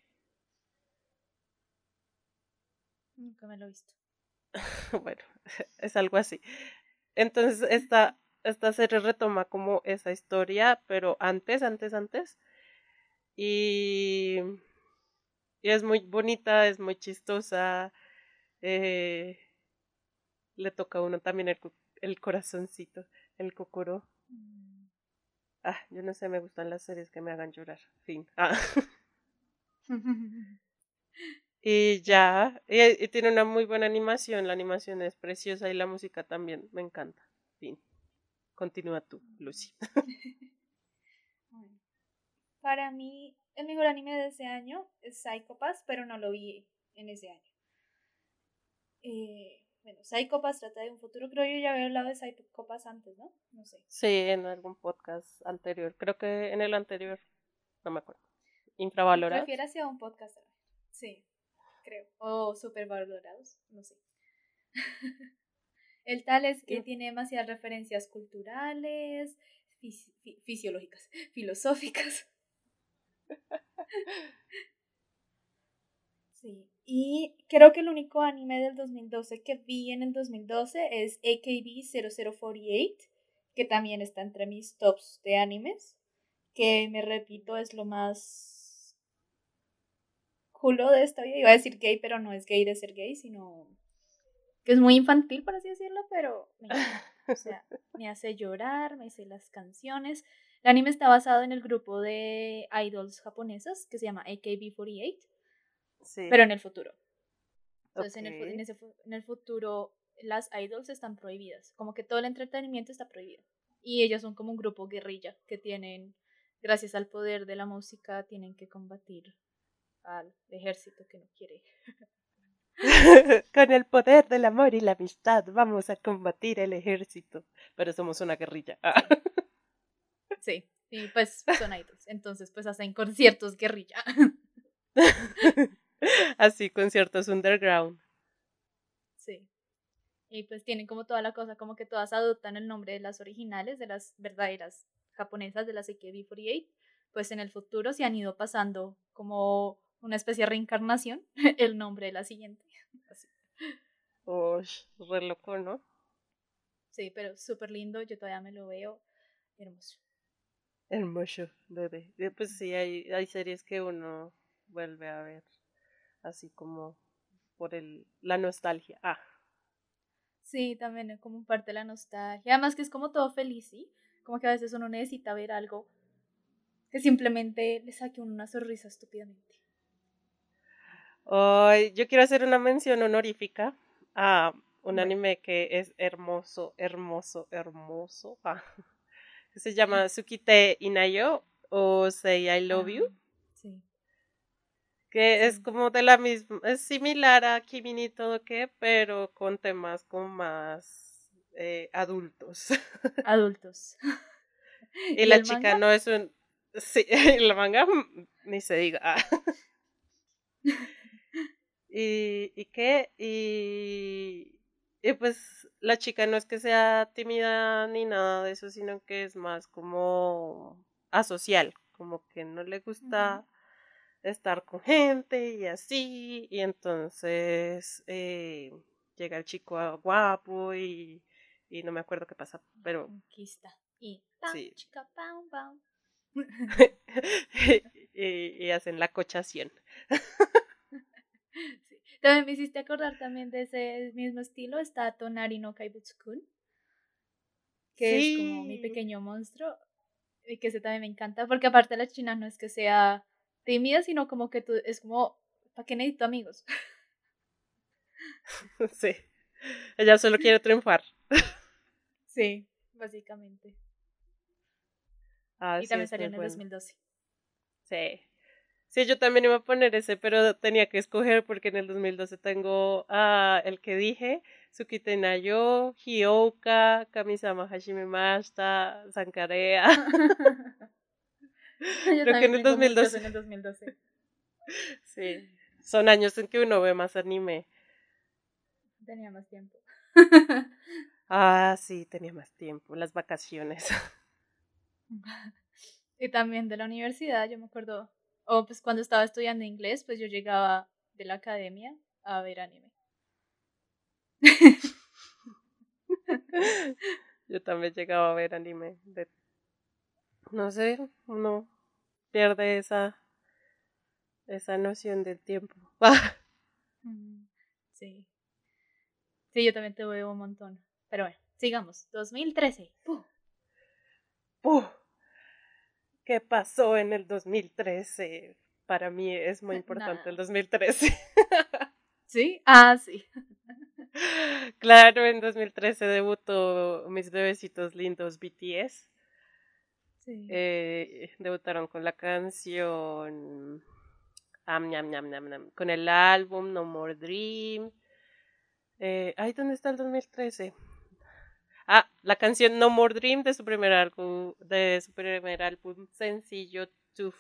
[SPEAKER 3] Nunca me lo he visto.
[SPEAKER 2] bueno, es algo así. Entonces esta, esta serie retoma como esa historia, pero antes, antes, antes. Y, y es muy bonita, es muy chistosa. Eh, le toca a uno también el, el corazoncito, el cocoro. Mm. Ah, yo no sé, me gustan las series que me hagan llorar. Fin. Ah. y ya, y, tiene una muy buena animación, la animación es preciosa y la música también, me encanta. Fin. Continúa tú, Lucy.
[SPEAKER 3] Para mí, el mejor anime de ese año es Psycho Pass, pero no lo vi en ese año. Eh, bueno, Psycho trata de un futuro, creo yo ya había hablado de Psycho antes, ¿no? No sé.
[SPEAKER 2] Sí, en algún podcast anterior, creo que en el anterior, no me acuerdo. Infravalorados.
[SPEAKER 3] Prefiero hacia un podcast, sí, creo. O supervalorados, no sé. el tal es que tiene demasiadas referencias culturales, fisiológicas, filosóficas. sí, y creo que el único anime del 2012 que vi en el 2012 es AKB 0048, que también está entre mis tops de animes, que me repito es lo más culo de esta vida. Iba a decir gay, pero no es gay de ser gay, sino que es muy infantil, por así decirlo, pero O sea, me hace llorar, me sé las canciones. El anime está basado en el grupo de idols japonesas que se llama AKB48, sí. pero en el futuro. Entonces, en, el, en, ese, en el futuro, las idols están prohibidas. Como que todo el entretenimiento está prohibido. Y ellas son como un grupo guerrilla que tienen, gracias al poder de la música, tienen que combatir al ejército que no quiere.
[SPEAKER 2] Con el poder del amor y la amistad vamos a combatir el ejército. Pero somos una guerrilla.
[SPEAKER 3] Sí, y pues son idols. Entonces, pues hacen conciertos guerrilla.
[SPEAKER 2] Así, conciertos underground.
[SPEAKER 3] Sí. Y pues tienen como toda la cosa, como que todas adoptan el nombre de las originales, de las verdaderas japonesas, de las AKB48. Pues en el futuro se han ido pasando como una especie de reencarnación el nombre de la siguiente. Así.
[SPEAKER 2] re loco, ¿no?
[SPEAKER 3] Sí, pero súper lindo, yo todavía me lo veo hermoso.
[SPEAKER 2] Hermoso, bebé. Pues sí, hay, hay series que uno vuelve a ver, así como por el, la nostalgia. Ah.
[SPEAKER 3] Sí, también es como parte de la nostalgia. Además que es como todo feliz, ¿sí? Como que a veces uno necesita ver algo que simplemente le saque una sonrisa estúpidamente.
[SPEAKER 2] Hoy yo quiero hacer una mención honorífica a un anime que es hermoso, hermoso, hermoso. Ah, se llama Tsukite Inayo o Say I Love You. Sí. Que es como de la misma, es similar a Kimi ni todo que, pero con temas como más eh, adultos.
[SPEAKER 3] Adultos.
[SPEAKER 2] y, la chica no es un. Sí, la manga ni se diga. Ah. Y, y qué, y, y pues la chica no es que sea tímida ni nada de eso, sino que es más como asocial, como que no le gusta estar con gente y así, y entonces eh, llega el chico guapo y, y no me acuerdo qué pasa, pero...
[SPEAKER 3] Conquista. Y, chica,
[SPEAKER 2] y, y hacen la cochación.
[SPEAKER 3] También me hiciste acordar también de ese mismo estilo, está Tonari no Kaibutsu-kun, que es como mi pequeño monstruo, y que ese también me encanta, porque aparte la china no es que sea tímida, sino como que tú, es como, ¿para qué necesito amigos?
[SPEAKER 2] Sí, ella solo quiere triunfar.
[SPEAKER 3] Sí, básicamente. Ah, y también salió en el 2012.
[SPEAKER 2] Sí. Sí, yo también iba a poner ese, pero tenía que escoger porque en el 2012 tengo a el que dije, Tsukite Nayo, Hyoka, Kamisama Hashime Mashita, Sankarea.
[SPEAKER 3] Creo que en el 2012. En el 2012.
[SPEAKER 2] sí, son años en que uno ve más anime.
[SPEAKER 3] Tenía más tiempo.
[SPEAKER 2] ah, sí, tenía más tiempo, las vacaciones.
[SPEAKER 3] y también de la universidad, yo me acuerdo o pues cuando estaba estudiando inglés, pues yo llegaba de la academia a ver anime.
[SPEAKER 2] yo también llegaba a ver anime. No sé, uno pierde esa, esa noción del tiempo.
[SPEAKER 3] sí. Sí, yo también te veo un montón. Pero bueno, sigamos. 2013. ¡Puh!
[SPEAKER 2] ¡Puh! Qué pasó en el 2013. Para mí es muy importante el 2013.
[SPEAKER 3] ¿Sí? Ah, sí.
[SPEAKER 2] Claro, en 2013 debutó Mis Bebecitos Lindos BTS. Sí. Eh, debutaron con la canción con el álbum No More Dream. Eh, ay, ¿dónde está el 2013? Ah, la canción No More Dream de su primer álbum, de su primer álbum sencillo Too,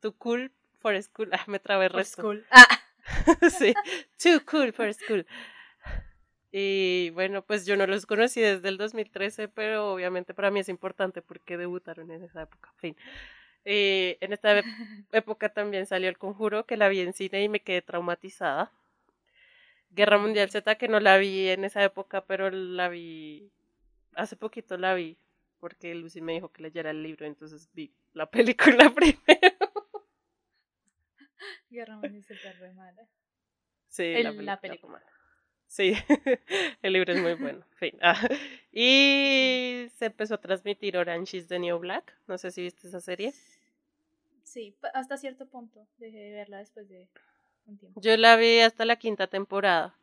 [SPEAKER 2] Too Cool for School. Ah, me trabé resto. School. Ah. sí, Too Cool for School. Y bueno, pues yo no los conocí desde el 2013, pero obviamente para mí es importante porque debutaron en esa época. Fin. Y en esta época también salió El Conjuro, que la vi en cine y me quedé traumatizada. Guerra Mundial Z, que no la vi en esa época, pero la vi hace poquito la vi porque Lucy me dijo que leyera el libro, entonces vi la película primero.
[SPEAKER 3] Guerra Mundial re mala.
[SPEAKER 2] Sí, la película. Sí, el libro es muy bueno. Fin. Ah, y se empezó a transmitir Orange is the New Black. No sé si viste esa serie.
[SPEAKER 3] Sí, hasta cierto punto. Dejé de verla después de un tiempo.
[SPEAKER 2] Yo la vi hasta la quinta temporada,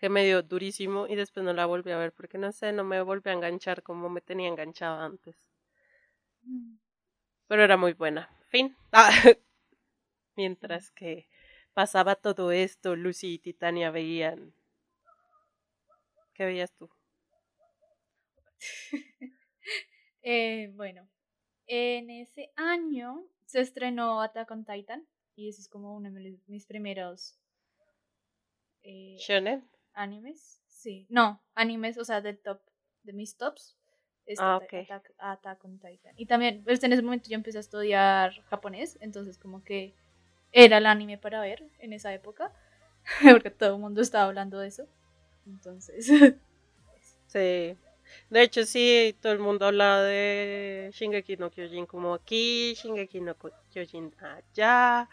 [SPEAKER 2] que me dio durísimo y después no la volví a ver porque no sé, no me volví a enganchar como me tenía enganchada antes. Mm. Pero era muy buena. Fin. Ah, mientras que pasaba todo esto, Lucy y Titania veían. ¿Qué veías tú?
[SPEAKER 3] eh, bueno, en ese año se estrenó Attack on Titan y ese es como uno de mis primeros
[SPEAKER 2] eh, ¿Shonen?
[SPEAKER 3] Animes. Sí, no, animes, o sea, del top, de mis tops.
[SPEAKER 2] ah, ok.
[SPEAKER 3] Attack, on Titan. Y también, pues en ese momento yo empecé a estudiar japonés, entonces como que era el anime para ver en esa época, porque todo el mundo estaba hablando de eso. Entonces.
[SPEAKER 2] sí. De hecho, sí, todo el mundo hablaba de Shingeki no Kyojin como aquí, Shingeki no Kyojin allá.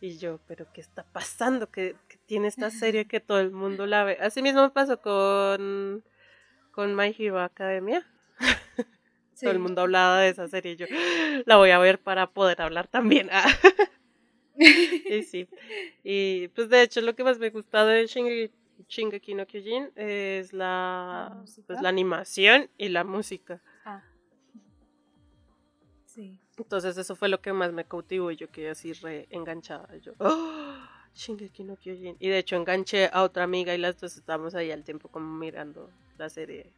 [SPEAKER 2] Y yo, ¿pero qué está pasando? ¿Qué, tiene esta serie que todo el mundo la ve? Así mismo me pasó con, con My Hero Academia. Todo el mundo hablaba de esa serie. Y yo la voy a ver para poder hablar también. y sí. Y pues de hecho lo que más me gusta de Shingeki, no Kyojin es la, pues, la animación y la música. Ah. Entonces eso fue lo que más me cautivó y yo quedé así re enganchada. Yo, ¡Oh! Shingeki no Kyojin. Y de hecho enganché a otra amiga y las dos estábamos ahí al tiempo como mirando la serie.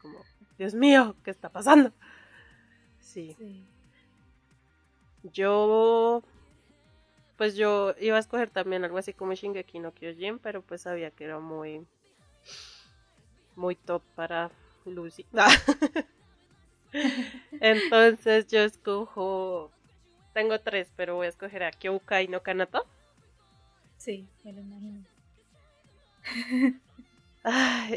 [SPEAKER 2] Como, Dios mío, ¿qué está pasando? sí. Yo pues yo iba a escoger también algo así como Shingeki no Kyojin, pero pues sabía que era muy muy top para Lucy. Entonces yo escojo tengo tres, pero voy a escoger a Kyoukai no Kanata.
[SPEAKER 3] Sí, me lo imagino.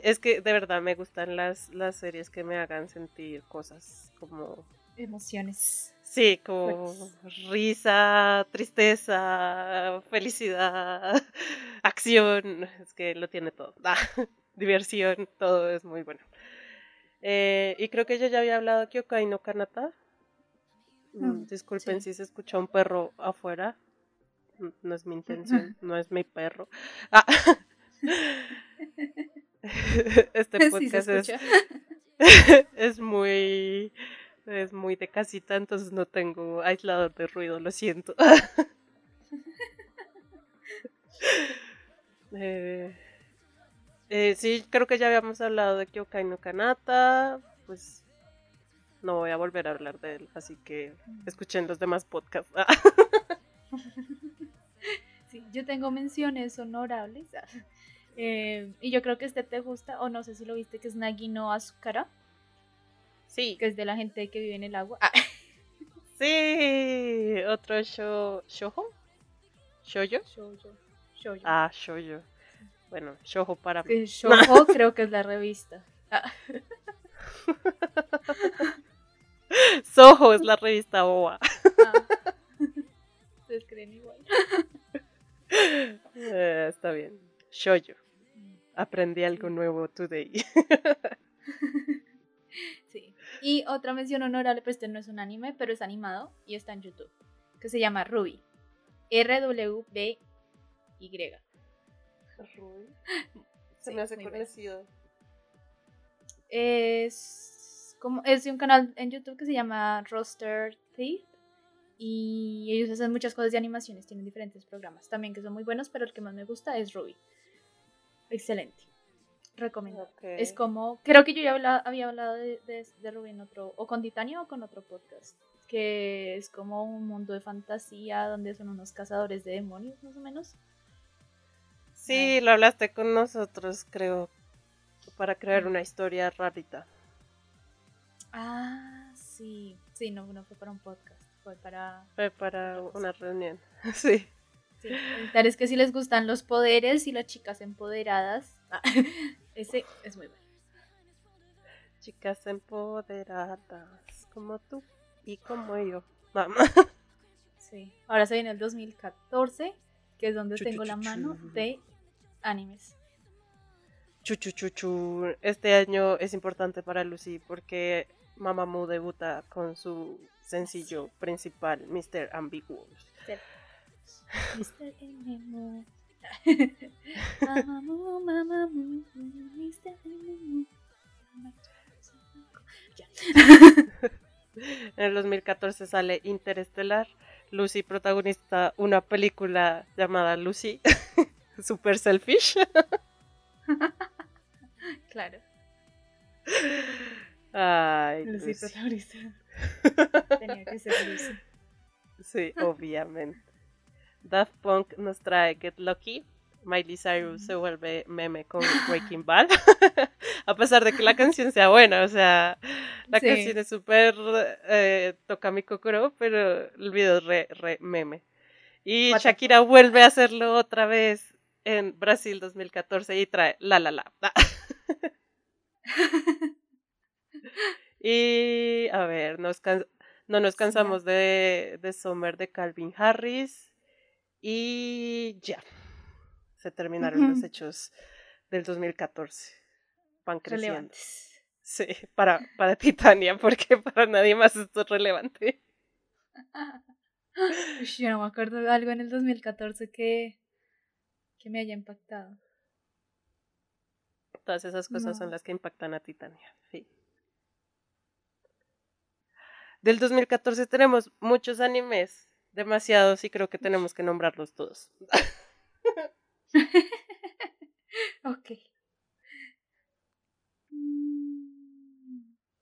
[SPEAKER 2] es que de verdad me gustan las, las series que me hagan sentir cosas como
[SPEAKER 3] emociones.
[SPEAKER 2] Sí, como risa, tristeza, felicidad, acción, es que lo tiene todo. Ah, diversión, todo es muy bueno. Eh, y creo que yo ya había hablado de Kyokai no Kanata. Mm, mm, disculpen si se escucha un perro afuera. No es mi intención, no es mi perro. Ah. Este podcast es, es muy es muy de casita, entonces no tengo aislador de ruido, lo siento. Eh, eh, sí, creo que ya habíamos hablado de Kyokai no Kanata, pues no voy a volver a hablar de él, así que escuchen los demás podcasts.
[SPEAKER 3] sí, yo tengo menciones honorables. Eh, y yo creo que este te gusta, o no sé si lo viste, que es Nagino Asukara.
[SPEAKER 2] Sí.
[SPEAKER 3] Que es de la gente que vive en el agua. Ah.
[SPEAKER 2] Sí, otro show. ¿Shojo? ¿Shoyo?
[SPEAKER 3] Shoyo.
[SPEAKER 2] Ah, shoyo. Bueno, shojo para
[SPEAKER 3] mí. Shojo creo que es la revista. Ah.
[SPEAKER 2] Soho es la revista boba. Ah.
[SPEAKER 3] Se creen igual.
[SPEAKER 2] Eh, está bien. Mm. Aprendí algo nuevo today.
[SPEAKER 3] Y otra mención honorable, pues este no es un anime, pero es animado y está en YouTube, que se llama Ruby. R-W-B-Y.
[SPEAKER 2] Ruby. Se me hace conocido.
[SPEAKER 3] Es como es un canal en YouTube que se llama Roster Thief y ellos hacen muchas cosas de animaciones, tienen diferentes programas también que son muy buenos, pero el que más me gusta es Ruby. Excelente recomiendo. Es como, creo que yo ya había hablado de, de, Rubén otro, o con Titania o con otro podcast, que es como un mundo de fantasía donde son unos cazadores de demonios, más o menos.
[SPEAKER 2] Sí, lo hablaste con nosotros, creo, para crear una historia rarita.
[SPEAKER 3] Ah, sí, sí, no, no fue para un podcast, fue para...
[SPEAKER 2] Fue para una reunión, sí.
[SPEAKER 3] Sí, es que si les gustan los poderes y las chicas empoderadas, ah, ese es muy bueno.
[SPEAKER 2] Chicas empoderadas, como tú y como yo. Mamá.
[SPEAKER 3] Sí, ahora se viene el 2014, que es donde tengo la mano de animes.
[SPEAKER 2] Chuchuchuchu. Este año es importante para Lucy porque Mamamoo debuta con su sencillo principal, Mr. Ambiguous. Mr. Ambiguous. Mamamoo, Mamamoo, Mr. Ambiguous. en el 2014 sale Interestelar. Lucy protagonista una película llamada Lucy, Super Selfish.
[SPEAKER 3] claro.
[SPEAKER 2] Ay,
[SPEAKER 3] Lucy protagonista. Tenía que ser Lucy.
[SPEAKER 2] Sí, obviamente. Daft Punk nos trae Get Lucky. Miley Cyrus se vuelve meme con Breaking Bad. a pesar de que la canción sea buena, o sea, la canción es súper eh, toca mi cocoro, pero el video es re, re meme. Y Shakira vuelve a hacerlo otra vez en Brasil 2014 y trae La La La. y a ver, nos no nos cansamos de, de Summer de Calvin Harris. Y ya, se terminaron los hechos del 2014. Van creciendo. Sí, para, para Titania, porque para nadie más esto es relevante.
[SPEAKER 3] yo no me acuerdo de algo en el 2014 que, que me haya impactado.
[SPEAKER 2] Todas esas cosas son las que impactan a Titania. Sí. Del 2014 tenemos muchos animes, demasiados, y creo que tenemos que nombrarlos todos.
[SPEAKER 3] ok.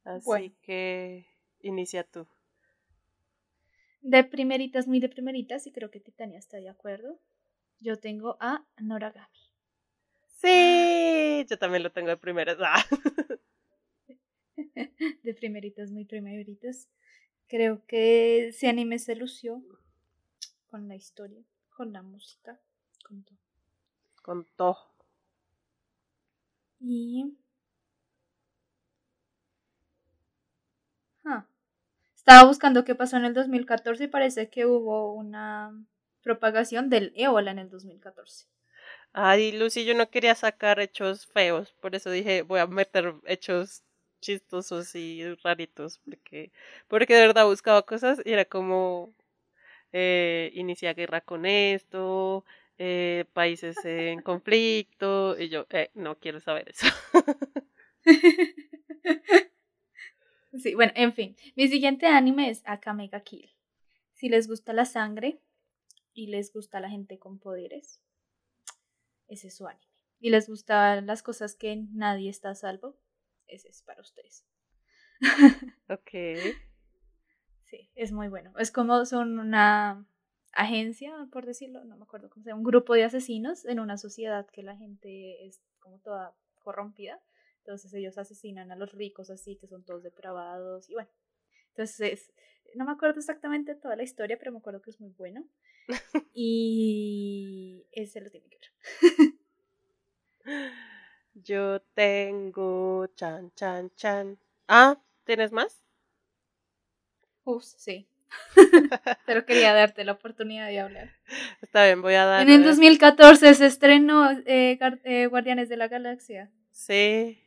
[SPEAKER 2] Así que inicia tú.
[SPEAKER 3] De primeritas, muy de primeritas, y creo que Titania está de acuerdo. Yo tengo a Noragami.
[SPEAKER 2] Sí, yo también lo tengo de primeras. Ah.
[SPEAKER 3] de primeritas, muy primeritas. Creo que ese anime se lució con la historia, con la música, con todo.
[SPEAKER 2] Con todo.
[SPEAKER 3] Y Estaba buscando qué pasó en el 2014 y parece que hubo una propagación del ébola en el 2014.
[SPEAKER 2] Ay, Lucy, yo no quería sacar hechos feos, por eso dije, voy a meter hechos chistosos y raritos, porque, porque de verdad buscaba cosas y era como, eh, inicia guerra con esto, eh, países en conflicto, y yo, eh, no quiero saber eso.
[SPEAKER 3] Sí, bueno, en fin. Mi siguiente anime es Akamega Kill. Si les gusta la sangre y les gusta la gente con poderes, ese es su anime. Y les gustan las cosas que nadie está a salvo, ese es para ustedes.
[SPEAKER 2] ok.
[SPEAKER 3] Sí, es muy bueno. Es como son una agencia, por decirlo, no me acuerdo cómo se llama, un grupo de asesinos en una sociedad que la gente es como toda corrompida entonces ellos asesinan a los ricos así, que son todos depravados y bueno. Entonces, no me acuerdo exactamente toda la historia, pero me acuerdo que es muy bueno. Y ese lo tiene que
[SPEAKER 2] ver. Yo tengo chan, chan, chan. Ah, ¿tienes más?
[SPEAKER 3] Uf, sí. Pero quería darte la oportunidad de hablar.
[SPEAKER 2] Está bien, voy a dar.
[SPEAKER 3] En el 2014 se estrenó eh, eh, Guardianes de la Galaxia.
[SPEAKER 2] Sí.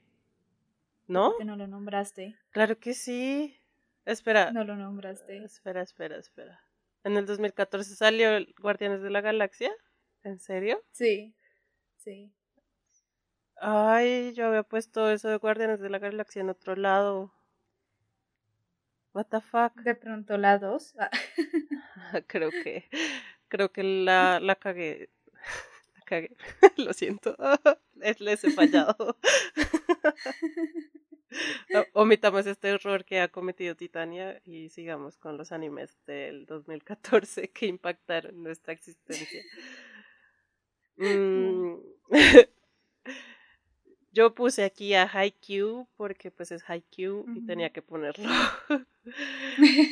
[SPEAKER 2] ¿No?
[SPEAKER 3] Que no lo nombraste.
[SPEAKER 2] Claro que sí. Espera.
[SPEAKER 3] No lo nombraste.
[SPEAKER 2] Espera, espera, espera. ¿En el 2014 salió Guardianes de la Galaxia? ¿En serio?
[SPEAKER 3] Sí. Sí.
[SPEAKER 2] Ay, yo había puesto eso de Guardianes de la Galaxia en otro lado. What the fuck?
[SPEAKER 3] De pronto la 2.
[SPEAKER 2] creo que creo que la, la cagué. La cagué. Lo siento. Les he fallado. Omitamos este error que ha cometido Titania y sigamos con los animes del 2014 que impactaron nuestra existencia. Mm, yo puse aquí a Haikyuu porque pues es Haikyuu y tenía que ponerlo.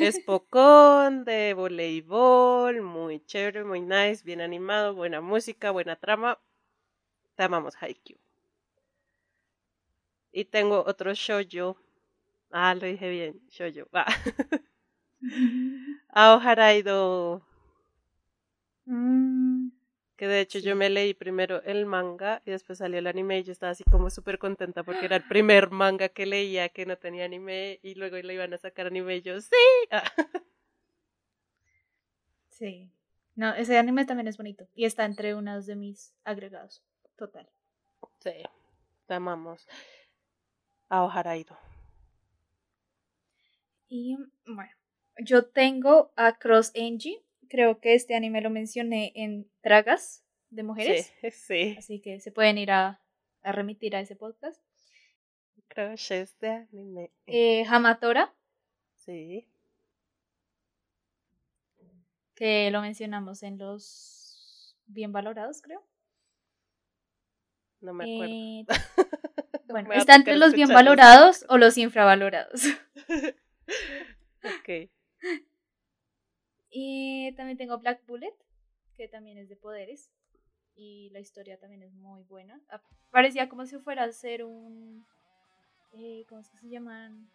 [SPEAKER 2] es pocón de voleibol, muy chévere, muy nice, bien animado, buena música, buena trama. Te amamos Haikyuu. Y tengo otro shoujo. Ah, lo dije bien, shoujo. Ah. Aoharaido.
[SPEAKER 3] Mm,
[SPEAKER 2] Que de hecho yo me leí primero el manga y después salió el anime y yo estaba así como súper contenta porque era el primer manga que leía que no tenía anime y luego le iban a sacar anime y yo, sí.
[SPEAKER 3] Sí. No, ese anime también es bonito y está entre unos de mis agregados. Total.
[SPEAKER 2] Sí, te amamos. A Ojaraido.
[SPEAKER 3] Y bueno, yo tengo a Cross Angie Creo que este anime lo mencioné en Tragas de Mujeres.
[SPEAKER 2] Sí, sí.
[SPEAKER 3] Así que se pueden ir a, a remitir a ese podcast.
[SPEAKER 2] Crushes de anime.
[SPEAKER 3] Eh, Hamatora.
[SPEAKER 2] Sí.
[SPEAKER 3] Que lo mencionamos en los bien valorados, creo.
[SPEAKER 2] No me acuerdo.
[SPEAKER 3] Eh, bueno, está entre los bien valorados o los infravalorados.
[SPEAKER 2] ok.
[SPEAKER 3] Y también tengo Black Bullet, que también es de poderes. Y la historia también es muy buena. Parecía como si fuera a ser un. Eh, ¿Cómo es que se llaman?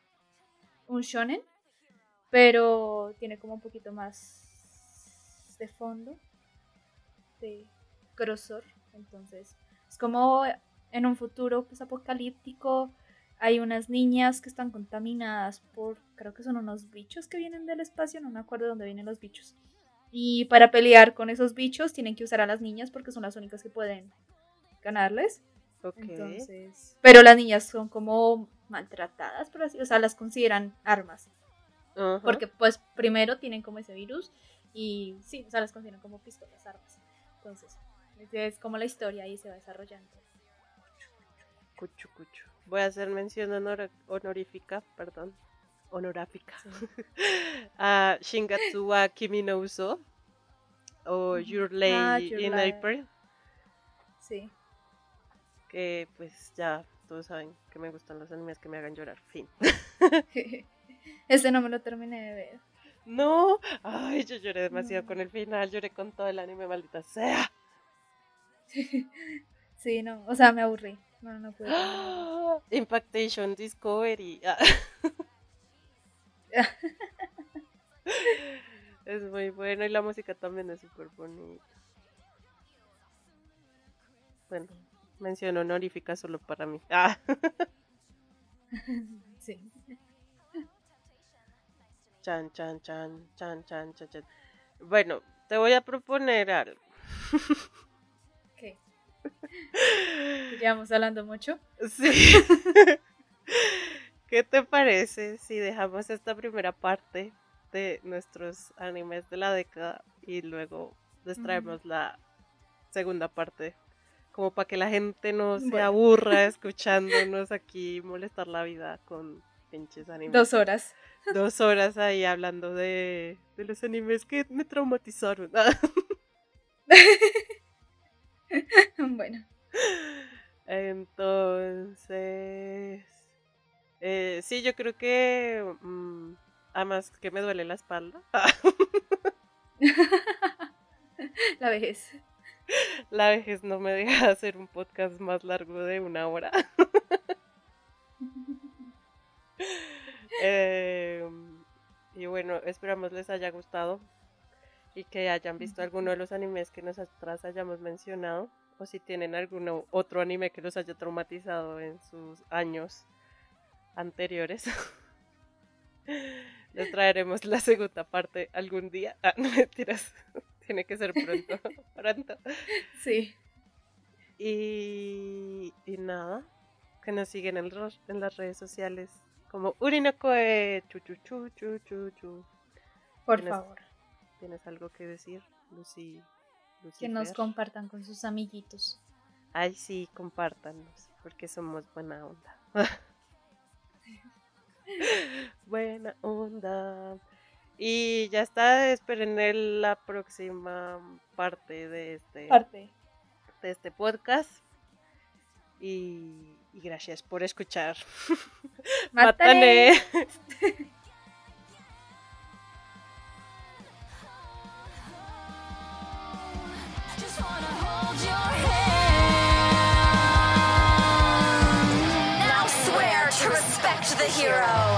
[SPEAKER 3] Un shonen. Pero tiene como un poquito más de fondo. De grosor. Entonces, es como en un futuro pues, apocalíptico hay unas niñas que están contaminadas por, creo que son unos bichos que vienen del espacio, no me acuerdo de dónde vienen los bichos. Y para pelear con esos bichos tienen que usar a las niñas porque son las únicas que pueden ganarles. Entonces, pero las niñas son como maltratadas, por así, o sea, las consideran armas. Porque pues primero tienen como ese virus y sí, o sea, las consideran como pistolas, armas. Entonces, es como la historia ahí se va desarrollando.
[SPEAKER 2] Cuchu, cuchu voy a hacer mención honorífica, perdón, honoráfica, a Shingatsu wa Kimi no Uso o Your ah, in April.
[SPEAKER 3] Sí.
[SPEAKER 2] Que pues ya todos saben que me gustan los animes que me hagan llorar. Fin.
[SPEAKER 3] Este no me lo terminé de ver.
[SPEAKER 2] No, ay, yo lloré demasiado con el final, lloré con todo el anime, maldita sea.
[SPEAKER 3] Sí, no, o sea, me aburrí. No, no puedo.
[SPEAKER 2] Impactation Discovery. Ah. es muy bueno y la música también es súper bonita. Bueno, mención honorífica solo para mí. Ah.
[SPEAKER 3] sí.
[SPEAKER 2] Chan, chan, chan, chan, chan, chan, chan. Bueno, te voy a proponer algo.
[SPEAKER 3] Llevamos hablando mucho.
[SPEAKER 2] Sí. ¿Qué te parece si dejamos esta primera parte de nuestros animes de la década y luego les traemos la segunda parte? Como para que la gente no se aburra escuchándonos aquí molestar la vida con pinches animes.
[SPEAKER 3] Dos horas.
[SPEAKER 2] Dos horas ahí hablando de, de los animes que me traumatizaron.
[SPEAKER 3] bueno.
[SPEAKER 2] Entonces, eh, sí, yo creo que, mm, además que me duele la espalda.
[SPEAKER 3] la vejez.
[SPEAKER 2] La vejez no me deja hacer un podcast más largo de una hora. Em, y bueno, esperamos les haya gustado y que hayan visto alguno de los animes que nosotras hayamos mencionado o si tienen algún otro anime que los haya traumatizado en sus años anteriores. Les traeremos la segunda parte algún día. Ah, no mentiras. Tiene que ser pronto. pronto.
[SPEAKER 3] Sí.
[SPEAKER 2] Y, y nada. Que nos siguen en, en las redes sociales como Urinokoe. Chu, chu, chu, chu,
[SPEAKER 3] Por favor.
[SPEAKER 2] ¿Tienes algo que decir, Lucy?
[SPEAKER 3] Que nos compartan con sus amiguitos.
[SPEAKER 2] Ay, sí, compártanos, porque somos buena onda. buena onda. Y ya está, esperen la próxima parte de este,
[SPEAKER 3] parte.
[SPEAKER 2] De este podcast. Y, gracias por escuchar.
[SPEAKER 3] Mátane.
[SPEAKER 1] hero.